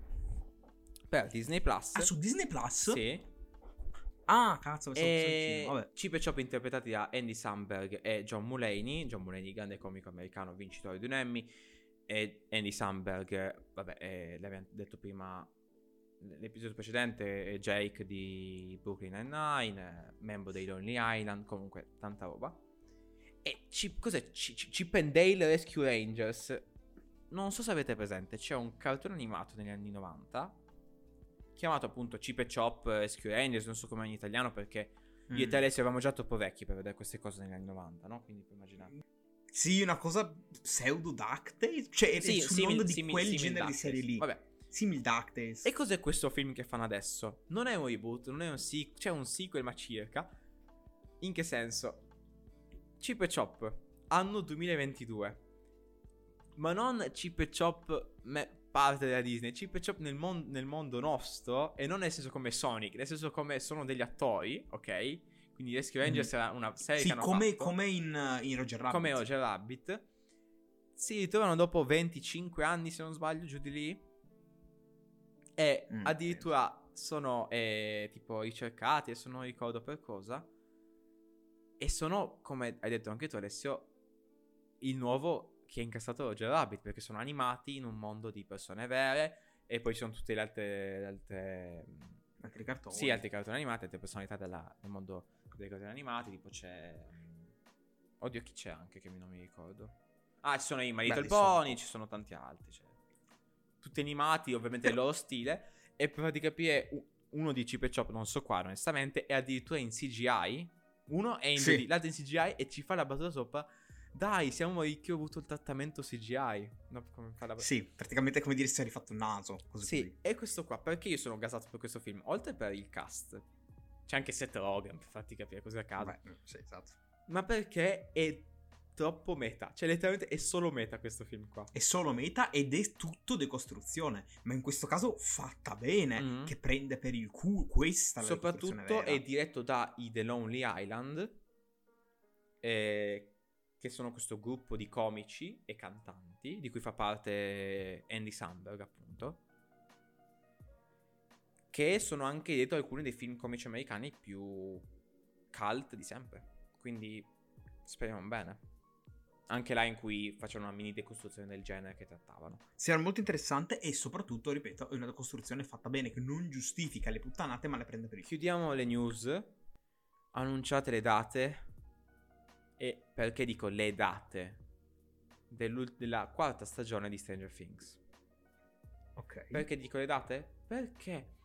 Per Disney Plus. Ah, su Disney Plus? Sì. Ah, cazzo, E Vabbè. Chip e Chop interpretati da Andy Samberg e John Mulaney. John Mulaney, grande comico americano, vincitore di un Emmy. E Andy Samberg, vabbè, eh, l'abbiamo detto prima l'episodio precedente, Jake di Brooklyn Nine-Nine, membro dei Lonely Island, comunque tanta roba. E Chip, cos'è Chip and Dale Rescue Rangers? Non so se avete presente, c'è un cartone animato negli anni 90 chiamato appunto Chip e Chop Rescue Rangers, non so come in italiano perché io e Mm. te eravamo già troppo vecchi per vedere queste cose negli anni 90, no? Quindi puoi immaginare. Sì, una cosa pseudo DuckTales? Cioè, è Sì, sul simil- mondo di simil- quel simil genere di DuckTales. serie lì. Vabbè. Simil DuckTales. E cos'è questo film che fanno adesso? Non è un reboot, non è un sequel, c'è un sequel ma circa. In che senso? Chip e Chop, anno 2022. Ma non Chip e Chop me- parte della Disney, Chip e Chop nel, mon- nel mondo nostro e non nel senso come Sonic, nel senso come sono degli attori, ok? Quindi Rescue Rangers era una serie Sì, che hanno come, come in, in Roger Rabbit. come Roger Rabbit. Si ritrovano dopo 25 anni, se non sbaglio, giù di lì. E Mm, addirittura sono eh, tipo ricercati, adesso non ricordo per cosa. E sono, come hai detto anche tu, Alessio, il nuovo che ha incassato Roger Rabbit, perché sono animati in un mondo di persone vere. E poi ci sono tutte le altre. le altre Altri cartoni. sì, altri cartoni animati, altre personalità della- del mondo dei cartoni animati. Tipo c'è. Oddio, chi c'è anche che non mi ricordo. Ah, ci sono i My Little. Pony, ci sono tanti altri. Cioè. Tutti animati, ovviamente nel loro [laughs] stile. E per farti capire, uno di Chip e Chop, non so qua, onestamente, è addirittura in CGI. Uno è in Sì. 2D, l'altro è in CGI e ci fa la battuta sopra. Dai, siamo ricchi, ho avuto il trattamento CGI. No, la Sì, praticamente è come dire si è rifatto un naso. Così sì, così. e questo qua, perché io sono gasato per questo film? Oltre per il cast, c'è anche Seth Rogen, per farti capire cos'è accade. Vabbè, sì, esatto. Ma perché è troppo meta? Cioè, letteralmente è solo meta questo film qua. È solo meta ed è tutto decostruzione. Ma in questo caso fatta bene. Mhm. Che prende per il culo. Questa Soprattutto è diretto da i The Lonely Island, eh, che sono questo gruppo di comici e cantanti, di cui fa parte Andy Samberg, appunto. Che sono anche dietro alcuni dei film comici americani più cult di sempre. Quindi speriamo bene. Anche là in cui facevano una mini decostruzione del genere che trattavano. Sarà molto interessante e soprattutto, ripeto, è una decostruzione fatta bene che non giustifica le puttanate ma le prende per il. Chiudiamo le news. Annunciate le date. E perché dico le date? della quarta stagione di Stranger Things. Ok. Perché dico le date? Perché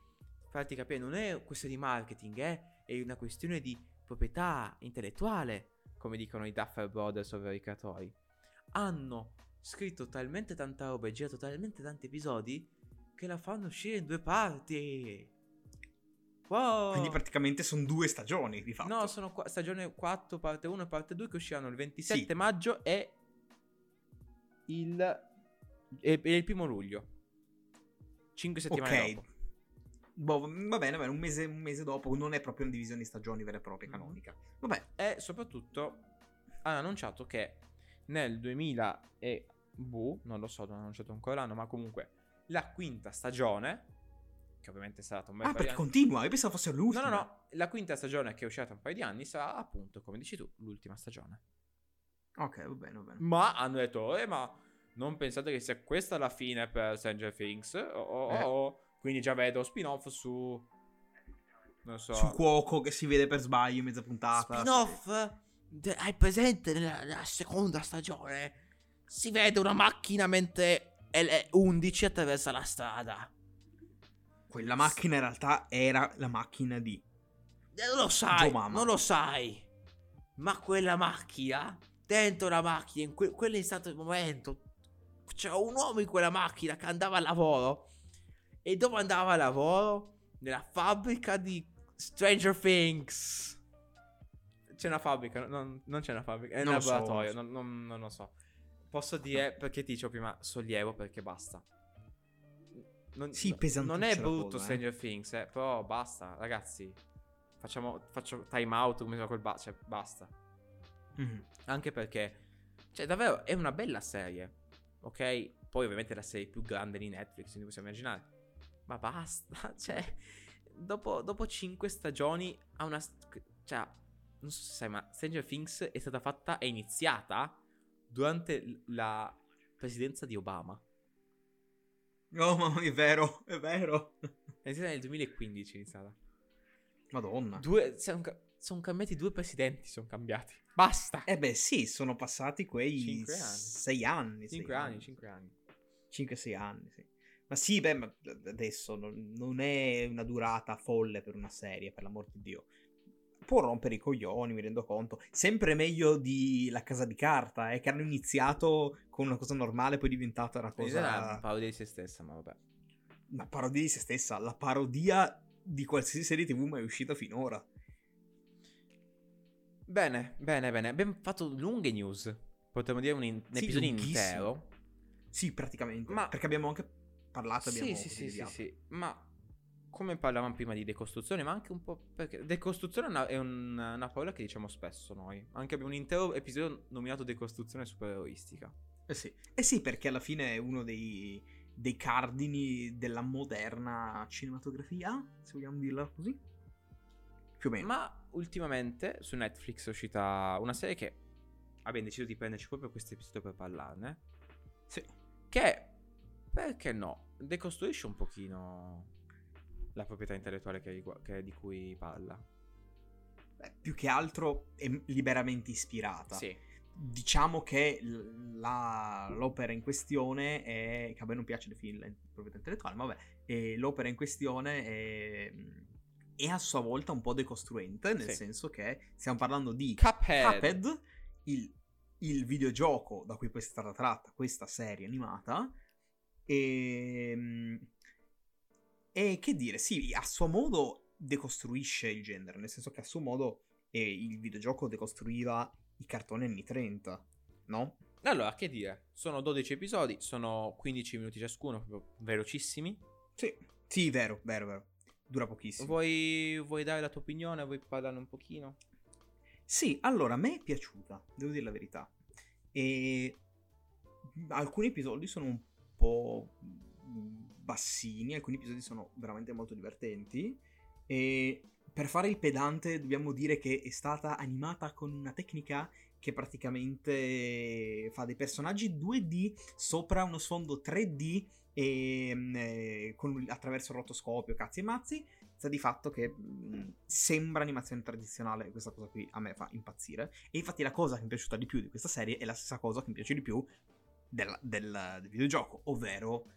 farti capire, non è questione di marketing, eh? è una questione di proprietà intellettuale, come dicono i Duffer Brothers, ovvero i creatori. Hanno scritto talmente tanta roba e girato talmente tanti episodi che la fanno uscire in due parti. Wow. Quindi praticamente sono due stagioni di fatto. No, sono qua- stagione 4, parte 1 e parte 2 che usciranno il 27 Sì. maggio e il, e- e il primo luglio. 5 settimane ok. dopo. Boh, va bene, va bene, un mese, un mese dopo non è proprio una divisione di stagioni vera e propria Mhm. canonica. Vabbè, E soprattutto hanno annunciato che nel 2000 e boh, non lo so, non hanno annunciato ancora l'anno, ma comunque la quinta stagione, che ovviamente sarà un bel ah, perché continua, io pensavo fosse No, l'ultima. no, no, la quinta stagione che è uscita un paio di anni sarà appunto, come dici tu, l'ultima stagione. Ok, va bene, va bene. Ma hanno detto, eh, ma non pensate che sia questa la fine per Stranger Things? Oh, oh, Eh. oh. Quindi già vedo spin-off su... Non so... Sul cuoco che si vede per sbaglio in mezza puntata. Spin-off? De- hai presente nella, nella seconda stagione? Si vede una macchina mentre L11 attraversa la strada. Quella macchina in realtà era la macchina di... E non lo sai, non lo sai. Ma quella macchina, dentro la macchina, in que- quell'istante del momento, c'era un uomo in quella macchina che andava a lavoro. E dove andava a lavoro? Nella fabbrica di Stranger Things. C'è una fabbrica, no- non, non c'è una fabbrica, è un Non lo so, laboratorio, non non, non- non lo so. Posso dire, perché ti dicevo prima, sollievo perché basta. Non, Sì, Non è brutto cosa, eh. Stranger Things, eh, però basta, ragazzi. Facciamo, faccio time out come col ba- cioè basta. Mhm. Anche perché, cioè, davvero è una bella serie. Ok? Poi, ovviamente, è la serie più grande di Netflix, quindi possiamo immaginare. Ma basta, [laughs] cioè, dopo, dopo 5 stagioni ha una. Cioè, non so se sai, ma Stranger Things è stata fatta, è iniziata durante la presidenza di Obama. Oh, mamma mia, è vero, è vero. È iniziata nel 2015, è iniziata. Madonna. Due, sono, sono cambiati due presidenti, sono cambiati. Basta. Eh beh, sì, sono passati quei Cinque anni. sei anni. 5 sei anni, 5 anni. 5-6 anni, sì. Ma sì, beh, ma adesso non, non è una durata folle per una serie, per l'amor di Dio. Può rompere i coglioni, mi rendo conto. Sempre meglio di La Casa di Carta, eh, che hanno iniziato con una cosa normale, poi è diventata una Cosa... Era una parodia di se stessa, ma vabbè. Una parodia di se stessa, la parodia di qualsiasi serie tv mai uscita finora. Bene, bene, bene. Abbiamo fatto lunghe news. Potremmo dire un, in- un Sì, episodio intero. Sì, praticamente. Ma- Perché abbiamo anche parlato, abbiamo Sì, sì, sì, sì. Ma come parlavamo prima di decostruzione, ma anche un po' perché decostruzione è una, è un- una parola che diciamo spesso noi. Anche abbiamo un intero episodio nominato decostruzione supereroistica. Eh sì. Eh sì, perché alla fine è uno dei, dei cardini della moderna cinematografia, se vogliamo dirla così. Più o meno. Ma ultimamente su Netflix è uscita una serie che abbiamo deciso di prenderci proprio questo episodio per parlarne. Sì. Che, perché no, decostruisce un pochino la proprietà intellettuale che che- di cui parla. Beh, più che altro è liberamente ispirata. Sì. Diciamo che la- l'opera in questione è... che a me non piace definirla in proprietà intellettuale, ma vabbè. e l'opera in questione è... è a sua volta un po' decostruente, nel Sì. senso che stiamo parlando di Cuphead. Cuphead, il, il videogioco da cui poi è stata tratta questa serie animata. E, e che dire, sì, a suo modo decostruisce il genere, nel senso che a suo modo eh, il videogioco decostruiva i cartoni anni 30, no? Allora, che dire? Sono 12 episodi, sono 15 minuti ciascuno, proprio velocissimi. Sì, sì, vero, vero, vero. Dura pochissimo. Vuoi, vuoi dare la tua opinione? Vuoi parlarne un pochino? Sì, allora, a me è piaciuta, devo dire la verità. E alcuni episodi sono un po' bassini, alcuni episodi sono veramente molto divertenti. E per fare il pedante dobbiamo dire che è stata animata con una tecnica che praticamente fa dei personaggi 2D sopra uno sfondo 3D e, mm, eh, con- attraverso il rotoscopio, cazzi e mazzi. Sta di fatto che mh, sembra animazione tradizionale, questa cosa qui a me fa impazzire. E infatti la cosa che mi è piaciuta di più di questa serie è la stessa cosa che mi piace di più del, del- del videogioco, ovvero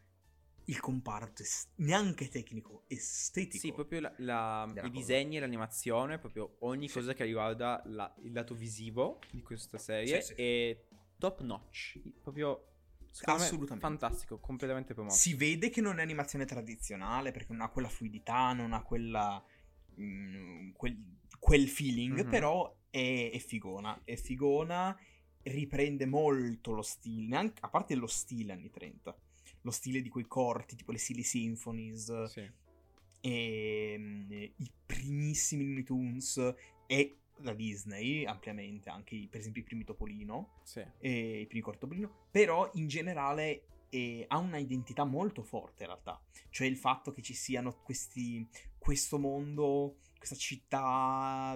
il comparto es- neanche tecnico, estetico. Sì, proprio la- la- Della i cosa. disegni e l'animazione, proprio ogni Sì. cosa che riguarda la- il lato visivo di questa serie Sì, sì. è top notch. Proprio Assolutamente. fantastico, completamente promosso. Si vede che non è animazione tradizionale perché non ha quella fluidità, non ha quella mm, quel, quel feeling, Mhm. però è, è figona, è figona, riprende molto lo stile, neanche, a parte lo stile anni 30, lo stile di quei corti, tipo le Silly Symphonies, Sì. e mm, i primissimi Looney Tunes e la Disney ampiamente, anche i- per esempio i primi Topolino Sì. e i primi corti Topolino, però in generale eh, ha una identità molto forte in realtà, cioè il fatto che ci siano questi, questo mondo, questa città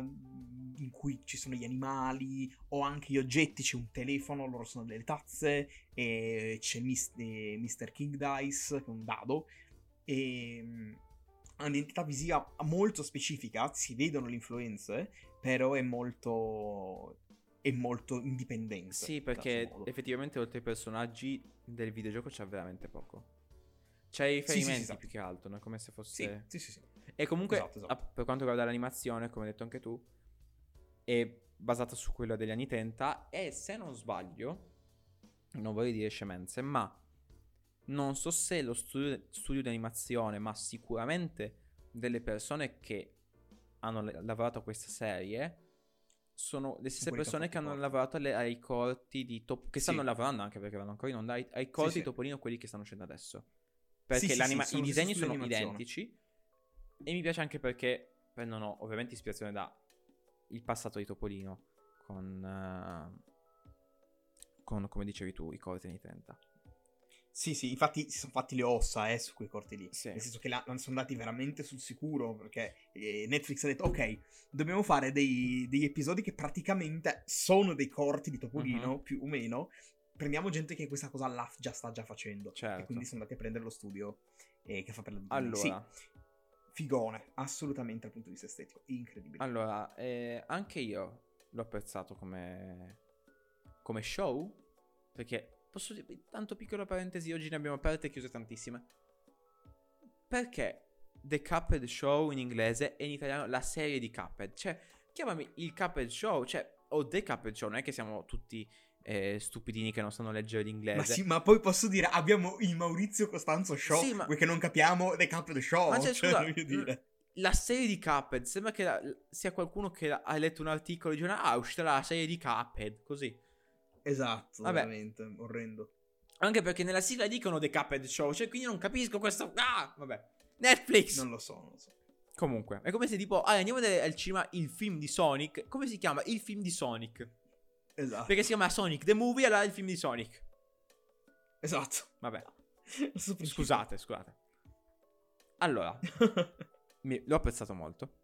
in cui ci sono gli animali o anche gli oggetti, c'è un telefono, loro sono delle tazze, e c'è Mr. King Dice che è un dado e ha un'identità visiva molto specifica, si vedono le influenze, però è molto è molto indipendente. Sì, perché effettivamente oltre ai personaggi del videogioco c'è veramente poco. C'è i Sì, sì, sì, riferimenti esatto. più che altro, no? come se Sì, fosse... sì, sì, sì. E comunque, Esatto, esatto. per quanto riguarda l'animazione, come hai detto anche tu, è basata su quella degli anni 30 e se non sbaglio, non voglio dire scemenze, ma non so se lo studio, studio di animazione, ma sicuramente delle persone che hanno lavorato a questa serie sono le stesse persone che hanno lavorato alle- ai corti di Top... che Sì. stanno lavorando anche perché vanno ancora in onda ai, ai corti sì. di Topolino quelli che stanno uscendo adesso. Perché sì, i disegni sono identici e mi piace anche perché prendono ovviamente ispirazione da il passato di Topolino con, eh, con come dicevi tu, i corti anni 30. Sì, sì, infatti si sono fatti le ossa eh, su quei corti lì. Sì. Nel senso che la- sono andati veramente sul sicuro perché eh, Netflix ha detto ok, dobbiamo fare dei- degli episodi che praticamente sono dei corti di Topolino, Mhm. più o meno. Prendiamo gente che questa cosa la già sta già facendo. Certo. E quindi sono andati a prendere lo studio eh, che fa per la. Allora, Sì, figone, assolutamente dal punto di vista estetico, incredibile. allora eh, anche io l'ho apprezzato come, come show perché posso dire, tanto piccola parentesi, oggi ne abbiamo aperte e chiuse tantissime. Perché The Cuphead Show in inglese e in italiano la serie di Cuphead? Cioè, chiamami il Cuphead Show, cioè, o The Cuphead Show, non è che siamo tutti eh, stupidini che non sanno leggere l'inglese. Ma sì, ma poi posso dire, abbiamo il Maurizio Costanzo Show, Sì, ma- perché non capiamo The Cup the Show. Ma cioè, cioè, scusa, voglio dire. La serie di Cuphead, sembra che la- sia qualcuno che la- ha letto un articolo e dice, ah, è uscita la serie di Cuphead, così. Esatto, Vabbè. veramente, orrendo. Anche perché nella sigla dicono The Cuphead Show, cioè quindi non capisco questo... Ah, vabbè. Netflix! Non lo so, non lo so. Comunque, è come se tipo, ah, andiamo a vedere al cinema il film di Sonic. Come si chiama? Il film di Sonic. Esatto. Perché si chiama Sonic the Movie, allora è il film di Sonic. Esatto. Vabbè, [laughs] scusate, scusate. Allora, [laughs] mi- l'ho apprezzato molto.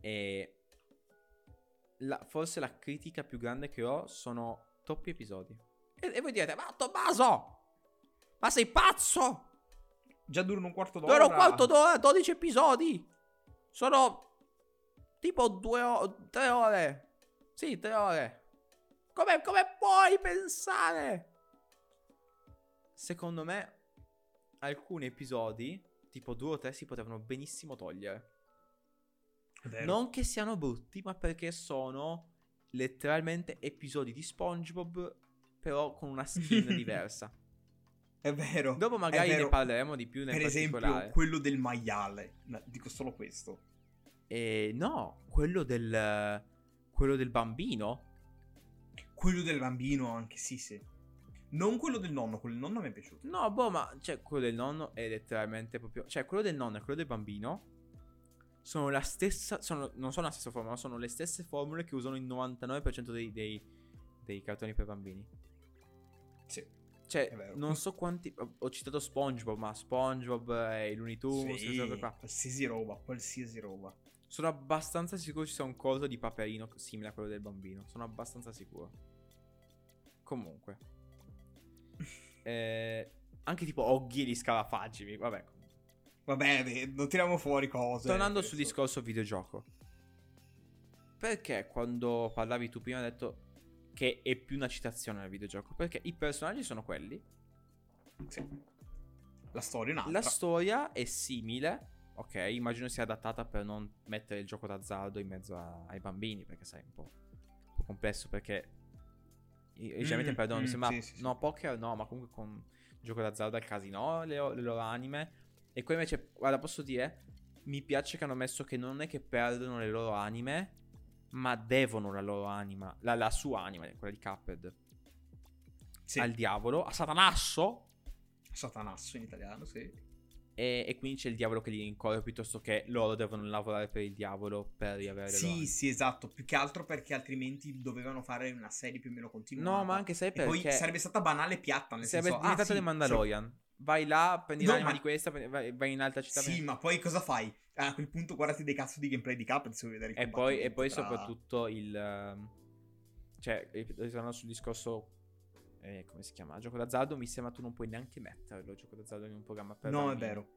E la- forse la critica più grande che ho sono troppi episodi. E, e voi direte, ma Tommaso, ma sei pazzo? Già durano un quarto d'ora. Durano un quarto d'ora, 12 episodi. Sono tipo due o- tre ore. Sì, tre ore. Come, come puoi pensare? Secondo me, alcuni episodi, tipo due o tre, si potevano benissimo togliere. Vero. Non che siano brutti, ma perché sono letteralmente episodi di SpongeBob, però con una skin [laughs] diversa. È vero. Dopo magari vero. ne parleremo di più nel Per esempio, quello del maiale. Dico solo questo. Eh, no, quello del. Quello del bambino. Quello del bambino anche, sì, sì. Non quello del nonno, quello del nonno mi è piaciuto. No, boh, ma cioè, quello del nonno è letteralmente proprio. Cioè, quello del nonno e quello del bambino sono la stessa. Sono, non sono la stessa formula, sono le stesse formule che usano il 99% dei, dei, dei cartoni per bambini. Sì. Cioè, non so quanti. Ho, citato SpongeBob, ma SpongeBob e i Looney Tunes, Sì, qualsiasi roba, qualsiasi roba. Sono abbastanza sicuro ci sia un coso di Paperino simile a quello del bambino. Sono abbastanza sicuro. Comunque. Eh, anche tipo Oggi e gli scalafaggi. mi- Vabbè. Vabbè, beh, non tiriamo fuori cose. Tornando sul discorso videogioco. Perché quando parlavi tu prima hai detto che è più una citazione al videogioco? Perché i personaggi sono quelli. Sì. La storia è un'altra. La storia è simile. Ok, immagino sia adattata per non mettere il gioco d'azzardo in mezzo a- ai bambini, perché sai, è un po' complesso, perché... Leggermente Mm, perdono, mi mm, sembra... sì, sì, sì. No, poker no, ma comunque con gioco d'azzardo al casino, le, le loro anime. E qua invece, guarda, posso dire, mi piace che hanno messo che non è che perdono le loro anime, ma devono la loro anima, la, la sua anima, quella di Cuphead, Sì. al diavolo, a Satanasso. Satanasso in italiano, sì. E, e quindi c'è il diavolo che li rincorre piuttosto che loro devono lavorare per il diavolo per riavere le loro Sì, sì, esatto. Più che altro perché altrimenti dovevano fare una serie più o meno continua. No, ma anche sai E perché poi sarebbe stata banale e piatta. Nel sarebbe senso, ah, diventato sì, The Mandalorian. Vai là, prendi No, l'anima ma- di questa, vai, vai in altra città. Sì, prendi- ma poi cosa fai? A quel punto guardati dei cazzo di gameplay di Cuphead se vedere E poi, e poi tra- soprattutto il... ehm, Cioè, ritornando sul discorso... eh, come si chiama? Gioco d'azzardo, mi sembra tu non puoi neanche metterlo, il gioco d'azzardo in un programma per No, è bambini. vero.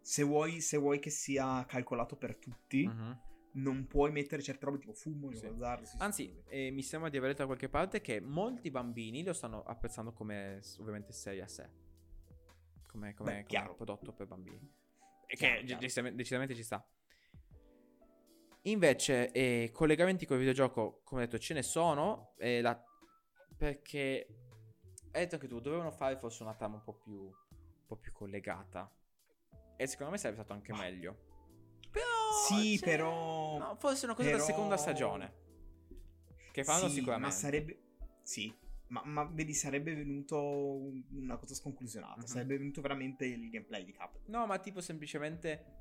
Se vuoi, se vuoi che sia calcolato per tutti, Mhm. non puoi mettere certe robe tipo fumo, Sì. gioco d'azzardo. sì, Anzi, eh, mi sembra di aver letto da qualche parte che molti bambini lo stanno apprezzando come ovviamente serie a sé. Come, come- Beh, come prodotto per bambini. E che chiaro. decisamente, decisamente ci sta. Invece, eh, collegamenti col videogioco, come detto, ce ne sono. eh, la- perché hai detto anche tu, dovevano fare forse una trama un po' più, un po' più collegata. E secondo me sarebbe stato anche Ma- meglio. Però. Sì, cioè, però- No, forse una cosa però- seconda stagione. Che fanno Sì, sicuramente. Ma sarebbe. Sì. Ma, ma vedi, sarebbe venuto un- una cosa sconclusionata. Mhm. Sarebbe venuto veramente il gameplay di Cuphead. No, ma tipo semplicemente.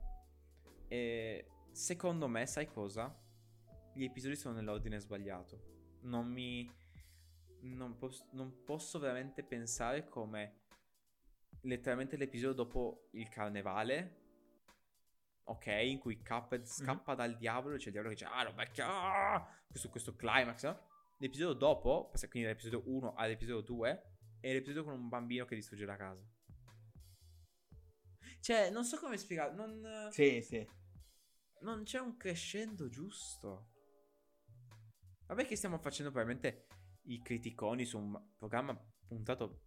eh, secondo me, sai cosa? Gli episodi sono nell'ordine sbagliato. Non mi. Non, pos- non posso veramente pensare come. Letteralmente l'episodio dopo il carnevale. Ok, in cui Cuphead scappa dal diavolo. C'è il diavolo che dice: Ah, lo becchia. ah!" Questo, questo climax. no? L'episodio dopo, quindi dall'episodio 1 all'episodio 2, è l'episodio con un bambino che distrugge la casa. Cioè, non so come spiegare. Non, Sì, sì. non c'è un crescendo giusto. Vabbè, che stiamo facendo probabilmente i criticoni su un programma puntato.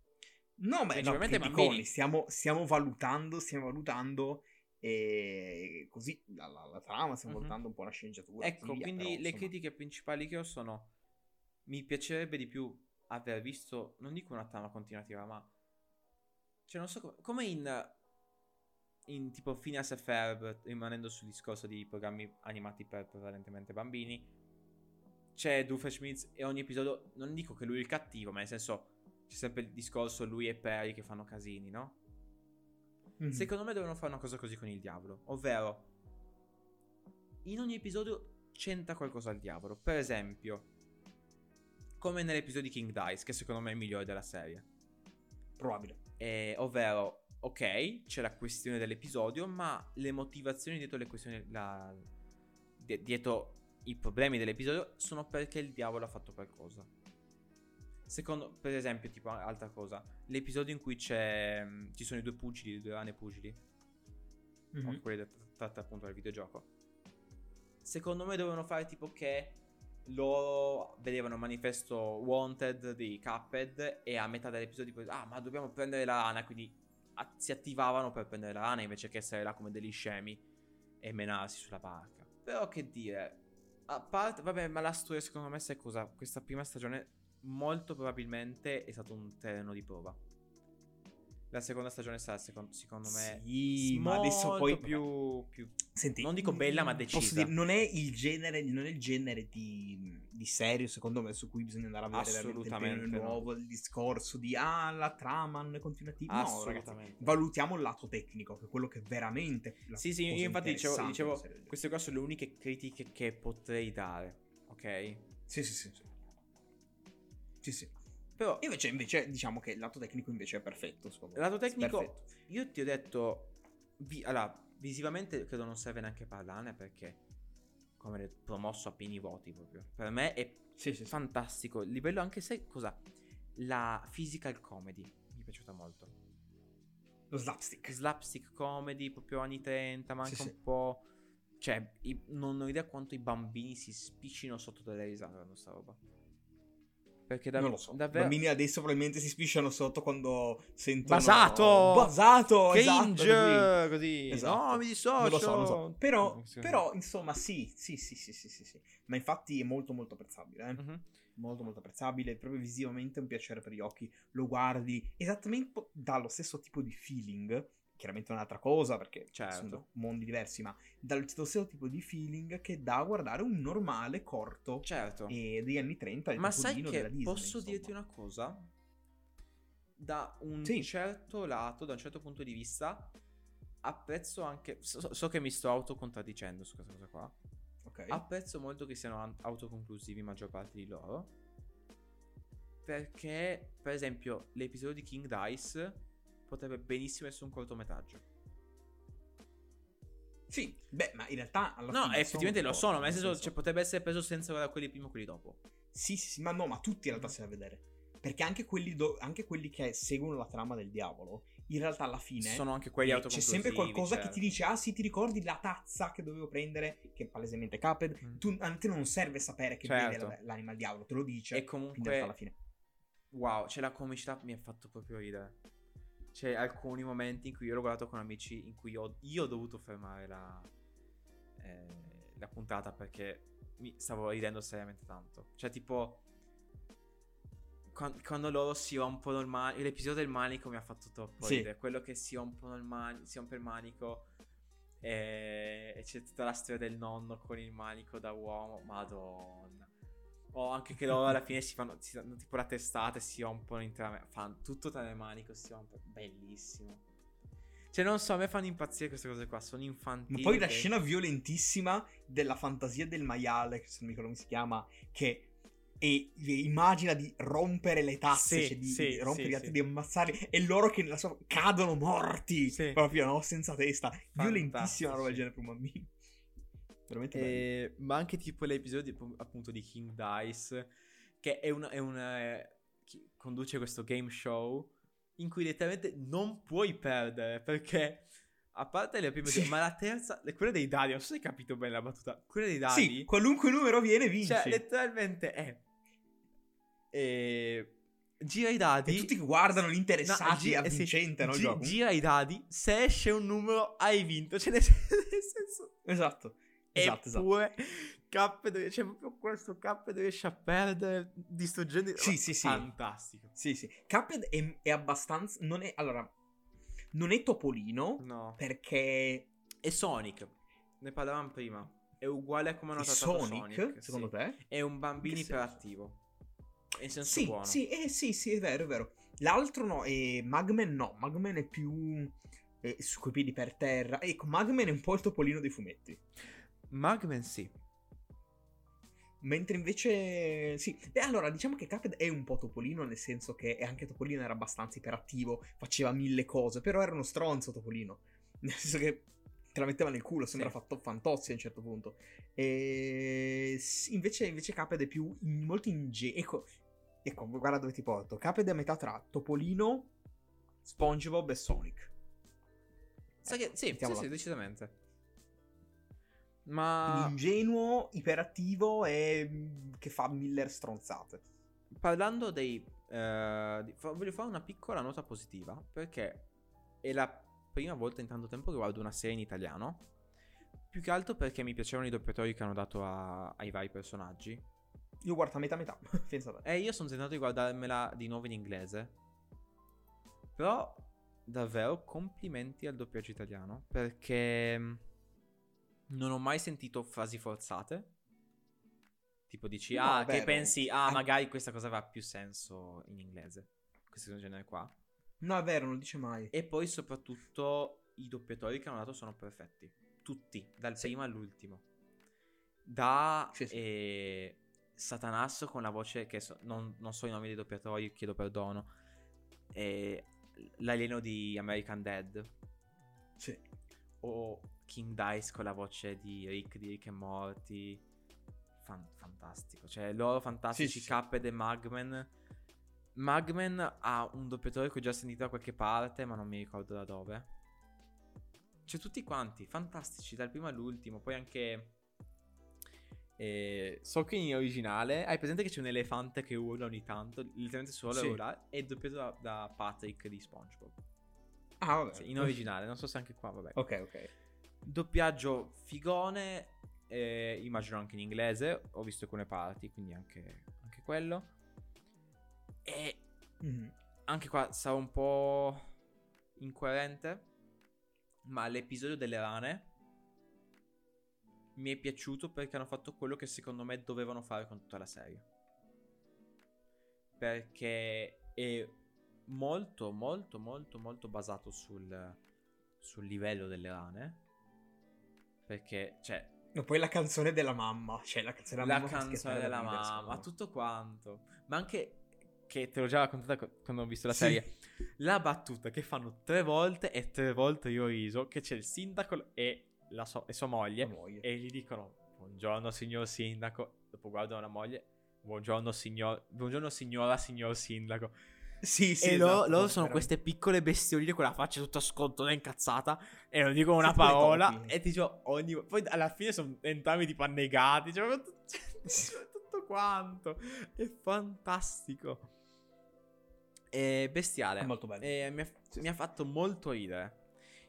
No, ma no, criticoni, stiamo, stiamo valutando, stiamo valutando e così la, la- la trama, stiamo Mhm. valutando un po' la sceneggiatura. Ecco, via, quindi però, le insomma, critiche principali che ho sono. Mi piacerebbe di più aver visto. Non dico una trama continuativa, ma. Cioè, non so come. Come in. In tipo Phineas e Ferb, rimanendo sul discorso di programmi animati per prevalentemente bambini. C'è Doofenshmirtz e ogni episodio. Non dico che lui è il cattivo, ma nel senso. C'è sempre il discorso lui e Perry che fanno casini, no? mhm. Secondo me devono fare una cosa così con il diavolo, ovvero in ogni episodio c'entra qualcosa al diavolo. Per esempio, come nell'episodio di King Dice, che secondo me è il migliore della serie. Probabile. Eh, ovvero, ok, c'è la questione dell'episodio, ma le motivazioni dietro le questioni, la- di- dietro i problemi dell'episodio sono perché il diavolo ha fatto qualcosa. Secondo, per esempio, tipo altra cosa, l'episodio in cui c'è, mm, ci sono i due pugili, i due rane pugili, Mhm. o quelli tratta appunto dal videogioco. Secondo me dovevano fare tipo che loro vedevano il manifesto Wanted di Cuphead e a metà dell'episodio poi, ah ma dobbiamo prendere la rana, quindi a- si attivavano per prendere la rana invece che essere là come degli scemi e menarsi sulla barca. Però che dire, a parte, vabbè ma la storia secondo me sai cosa? Questa prima stagione molto probabilmente è stato un terreno di prova. La seconda stagione sarà secondo, secondo me Sì, ma adesso poi più, più Senti, non dico bella, ma mm, decisa. Posso dire, non è il genere, non è il genere di, di serie, secondo me, su cui bisogna andare a vedere il Assolutamente no. nuovo, il discorso di ah, la trama non è continuativa. No, ragazzi, valutiamo il lato tecnico, che è quello che veramente Sì, sì, io infatti dicevo, dicevo queste qua sono le uniche critiche che potrei dare, ok? Sì, sì, sì. Sì, sì. sì. Però Invece, invece, diciamo che il lato tecnico invece è perfetto, secondo me. lato tecnico Perfetto. io ti ho detto vi- allora, visivamente credo non serve neanche parlarne perché come promosso a pieni voti proprio. Per me è Sì, sì, fantastico, il livello anche se cosa la physical comedy mi è piaciuta molto. Lo slapstick. slapstick comedy proprio anni 30, ma anche Sì, un po'. Cioè, i- non ho idea quanto i bambini si spiccino sotto delle risate con questa roba. Perché dav- non lo so. I davvero. bambini adesso probabilmente si spisciano sotto quando sentono Basato! Basato! Cringe! Esatto, così. così. Esatto. No, mi dissocio. Non lo so, non lo so. Però, però, insomma, sì, sì, sì, sì, sì, sì, sì. Ma infatti è molto, molto apprezzabile, eh. Mhm. Molto, molto apprezzabile. Proprio visivamente un piacere per gli occhi. Lo guardi esattamente, dà lo stesso tipo di feeling chiaramente un'altra cosa perché Certo. sono mondi diversi, ma dallo stesso tipo di feeling che dà a guardare un normale corto Certo. e degli anni 30 il Ma sai che Disney, posso insomma. dirti una cosa? Da un Sì. certo lato, da un certo punto di vista, apprezzo anche. So, so che mi sto autocontradicendo su questa cosa qua. Ok. Apprezzo molto che siano an- autoconclusivi, maggior parte di loro. Perché, per esempio, l'episodio di King Dice potrebbe benissimo essere un cortometraggio. Sì, beh, ma in realtà alla No, fine effettivamente lo corti, sono, ma nel senso, senso- cioè, potrebbe essere preso senza guardare quelli prima o quelli dopo. Sì, sì, sì, ma no, ma tutti in realtà si da vedere. Perché anche quelli, do- anche quelli che seguono la trama del diavolo, in realtà alla fine Sono anche quelli eh, c'è autoconclusivi. sempre qualcosa che certo. ti dice: Ah, sì, ti ricordi la tazza che dovevo prendere? Che palesemente è Cuphead. Mm. Tu, a te non serve sapere che Certo. vede la- l'anima al diavolo, te lo dice. E comunque, alla fine. wow, cioè la comicità mi ha fatto proprio ridere. C'è alcuni momenti in cui io l'ho guardato con amici in cui ho- io ho dovuto fermare la, eh, la puntata perché mi stavo ridendo seriamente tanto. Cioè, tipo, quan- quando loro si rompono il manico, l'episodio del manico mi ha fatto troppo Sì. ridere. Quello che si rompono il manico, si rompe il manico e, e c'è tutta la storia del nonno con il manico da uomo. Madonna. O anche che loro alla fine si fanno, si danno tipo la testata e si rompono interamente. Fanno tutto tranne il manico, si rompe. Bellissimo. Cioè, non so, a me fanno impazzire queste cose qua. Sono infantili. Ma poi la che- scena violentissima della fantasia del maiale, che se non mi ricordo come si chiama, che e immagina di rompere le tasse, Sì, cioè di, sì, di rompere sì, gli altri, di ammazzarli, e loro che nella sua- cadono morti, proprio, no? Senza testa. Violentissima Fantastici. una roba del genere per un bambino. Veramente. Eh, ma anche tipo l'episodio di- appunto di King Dice, che è una, è una- chi conduce questo game show in cui letteralmente non puoi perdere perché a parte le prime Sì. due, ma la terza, quella dei dadi, non so se hai capito bene la battuta, quella dei dadi, Sì, qualunque numero viene, vinci. cioè letteralmente è eh, gira i dadi e tutti che guardano No, l'interessati gi- a eh sì, vincente, no? gi- gira i dadi, se esce un numero hai vinto, cioè nel senso Esatto. Esatto, esatto. Eppure, Cuphead, cioè proprio questo Cuphead riesce a perdere distruggendo... Sì, sì, sì. Fantastico. Sì, sì. Cuphead è, è abbastanza... Non è... Allora... Non è Topolino, No. perché... E Sonic, ne parlavamo prima. È uguale a come hanno È trattato Sonic, Sonic. secondo sì. te? È un bambino iperattivo. In senso Sì, buono. sì, eh, sì, sì, è vero, è vero. L'altro no, e Magman no, Magman è più eh, su coi piedi per terra. Ecco, Magman è un po' il topolino dei fumetti. Magman sì. Mentre invece, sì, beh, allora diciamo che Cuphead è un po' Topolino, nel senso che anche Topolino era abbastanza iperattivo, faceva mille cose, però era uno stronzo Topolino. [laughs] Nel senso che te la metteva nel culo, sembra Sì. fatto fantozzi a un certo punto. E sì, invece, invece Cuphead è più in- molto ingenuo. Ecco, ecco, guarda dove ti porto. Cuphead è a metà tra Topolino, SpongeBob e Sonic. Sai che, sì, sì, mettiamola. sì, decisamente. Ma ingenuo, iperattivo e mm, che fa mille stronzate. parlando dei... eh, di- fa- voglio fare una piccola nota positiva perché è la prima volta in tanto tempo che guardo una serie in italiano. Più che altro perché mi piacevano i doppiatori che hanno dato a- ai vari personaggi. Io guardo a metà metà, [laughs] pensa te. E io sono tentato di guardarmela di nuovo in inglese. Però, davvero, complimenti al doppiaggio italiano. Perché mh, non ho mai sentito frasi forzate. Tipo dici, No, ah, è che vero. pensi, ah, magari questa cosa avrà più senso in inglese. Questo genere qua. No, è vero, non dice mai. E poi soprattutto i doppiatori che hanno dato sono perfetti. Tutti, dal Sì. primo all'ultimo. Da Sì, sì. eh, Satanasso con la voce che so- non, non so i nomi dei doppiatori, chiedo perdono. E l'alieno di American Dead. Sì. O King Dice con la voce di Rick di Rick e Morty. Fan- fantastico. Cioè, loro fantastici, Sì, sì. Cuphead e Magman. Magman ha un doppiatore che ho già sentito da qualche parte, ma non mi ricordo da dove. Cioè, tutti quanti, fantastici, dal primo all'ultimo. Poi anche. Eh, so che in originale hai presente che c'è un elefante che urla ogni tanto, letteralmente solo Sì. urla, è doppiato da, da Patrick di SpongeBob. Ah, vabbè. Sì, in originale, non so se anche qua, vabbè. Ok, ok. Doppiaggio figone, eh, immagino anche in inglese, ho visto alcune parti, quindi anche, anche quello. E Mhm. anche qua sarà un po' incoerente, Ma l'episodio delle rane mi è piaciuto perché hanno fatto quello che secondo me dovevano fare con tutta la serie. Perché è molto, molto, molto, molto basato sul, sul livello delle rane. Perché, cioè, E poi la canzone della mamma. Cioè, la canzone della la mamma. fa canzone della mamma, tutto quanto. Ma anche che te l'ho già raccontata co- quando ho visto la Sì. serie. La battuta che fanno tre volte e tre volte io ho riso. Che c'è il sindaco e, la so- e sua moglie. La moglie. E gli dicono: Buongiorno, signor sindaco. Dopo guardano la moglie. Buongiorno, signor... Buongiorno signora, signor sindaco. Sì, sì. e loro, esatto, loro sono veramente. queste piccole bestioline con la faccia tutta scontona incazzata. E non dicono una Sì, parola. E ti dico ogni. Poi alla fine sono entrambi tipo annegati. Cioè, proprio tut- cioè, [laughs] tutto quanto. È fantastico. È bestiale. È molto bello. E mi, ha, Sì, mi ha fatto molto ridere.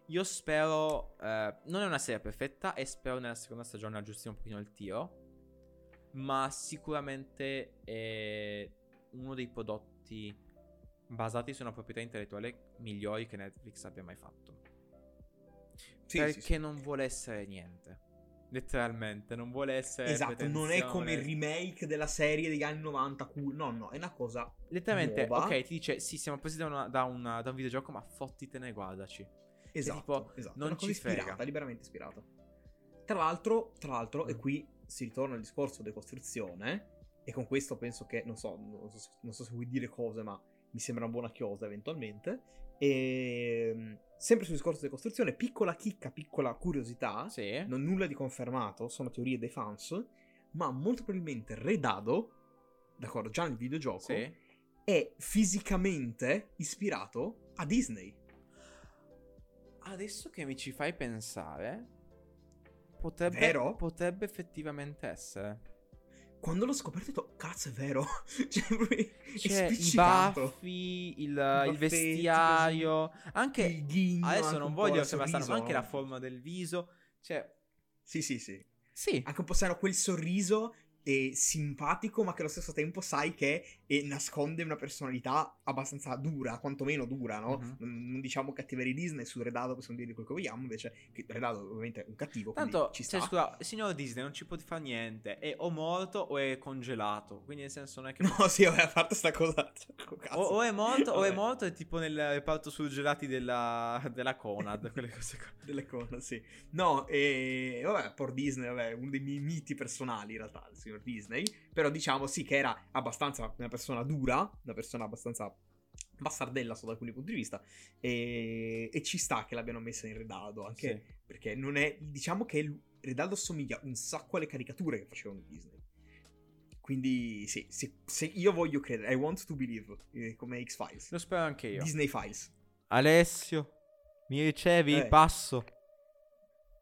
Io spero. eh, non è una serie perfetta. E spero nella seconda stagione aggiusti un pochino il tiro. Ma sicuramente è uno dei prodotti basati su una proprietà intellettuale migliori che Netflix abbia mai fatto. Sì, perché sì, sì. non vuole essere niente. Letteralmente, non vuole essere. Esatto, non è come il remake della serie degli anni 90. cu- No, no, è una cosa. Letteralmente, nuova. ok, ti dice: Sì, siamo presi da, una- da una- da un videogioco, ma fottitene, guardaci. Esatto, tipo, esatto. non ci frega. ispirata, liberamente ispirata. Tra l'altro, tra l'altro, e Mm. qui si ritorna al discorso decostruzione. E con questo penso che, non so, non so, non so se vuoi dire cose, ma mi sembra una buona chiosa eventualmente. E sempre sul discorso decostruzione, piccola chicca, piccola curiosità. Sì. Non nulla di confermato, sono teorie dei fans. Ma molto probabilmente Redado, d'accordo, già nel videogioco, Sì. è fisicamente ispirato a Disney. Adesso che mi ci fai pensare, potrebbe, potrebbe effettivamente essere. Quando l'ho scoperto ho detto, cazzo è vero, [laughs] cioè proprio è C'è i baffi, il, il baffetti, vestiario, anche... il ghigno, Adesso non voglio il sembrare strano, ma anche la forma del viso. Cioè, Sì, sì, sì. sì. Anche un po' strano quel sorriso è simpatico, ma che allo stesso tempo sai che eh, nasconde una personalità abbastanza dura, quantomeno dura, no? Mhm. Non, non diciamo cattiveria Disney su Redado, possiamo dire quel che vogliamo, invece che Redado ovviamente è un cattivo, Tanto, ci cioè, sta. scusa, il signor Disney non ci può fare niente. È o morto o è congelato. Quindi, nel senso, non è che. [laughs] No, sì, vabbè, a parte sta cosa. [laughs] cioè. O, o è morto o è morto è tipo nel reparto surgelati della, della Conad. [laughs] quelle cose qua. delle cose, sì. No, e vabbè, por Disney, vabbè, uno dei miei miti personali in realtà, il signor Disney, però diciamo sì che era abbastanza una persona dura, una persona abbastanza bastardella sotto alcuni punti di vista e, e ci sta che l'abbiano messa in Redaldo, anche Sì. perché non è, diciamo che il- Redaldo somiglia un sacco alle caricature che facevano Disney. Quindi sì, sì, se io voglio credere, I want to believe, eh, come X-Files, Lo spero anche io. Disney Files. Alessio, mi ricevi? Eh. Passo.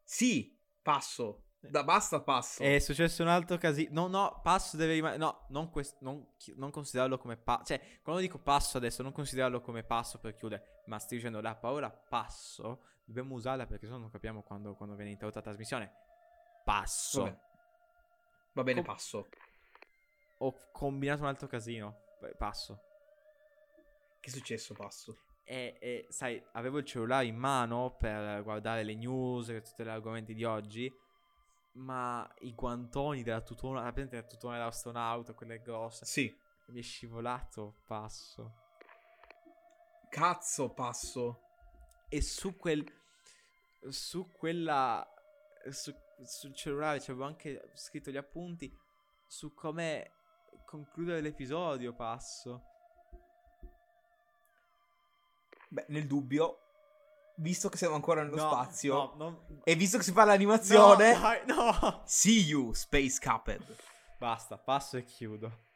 Sì, passo. Da basta passo. È successo un altro casino. No, no, passo deve rimanere. No, non, quest- non, chi- non considerarlo come passo. Cioè, quando dico passo adesso, non considerarlo come passo per chiudere. Ma stai dicendo la parola passo. Dobbiamo usarla perché sennò non capiamo quando, quando viene interrotta la trasmissione. Passo. Vabbè. Va bene, Com- passo. Ho combinato un altro casino. Passo. Che è successo, passo? E, e, sai, avevo il cellulare in mano per guardare le news e tutti gli argomenti di oggi. Ma i guantoni della tutona, la presente della tutona dell'astronauta, quelle grosse. Sì. Mi è scivolato, passo. Cazzo, passo. E su quel. Su quella. Su, sul cellulare c'avevo anche scritto gli appunti su come concludere l'episodio, passo. Beh, nel dubbio, visto che siamo ancora nello No, spazio no, non- e visto che si fa l'animazione, No, dai, no. see you, Space Cuphead. Basta, passo e chiudo.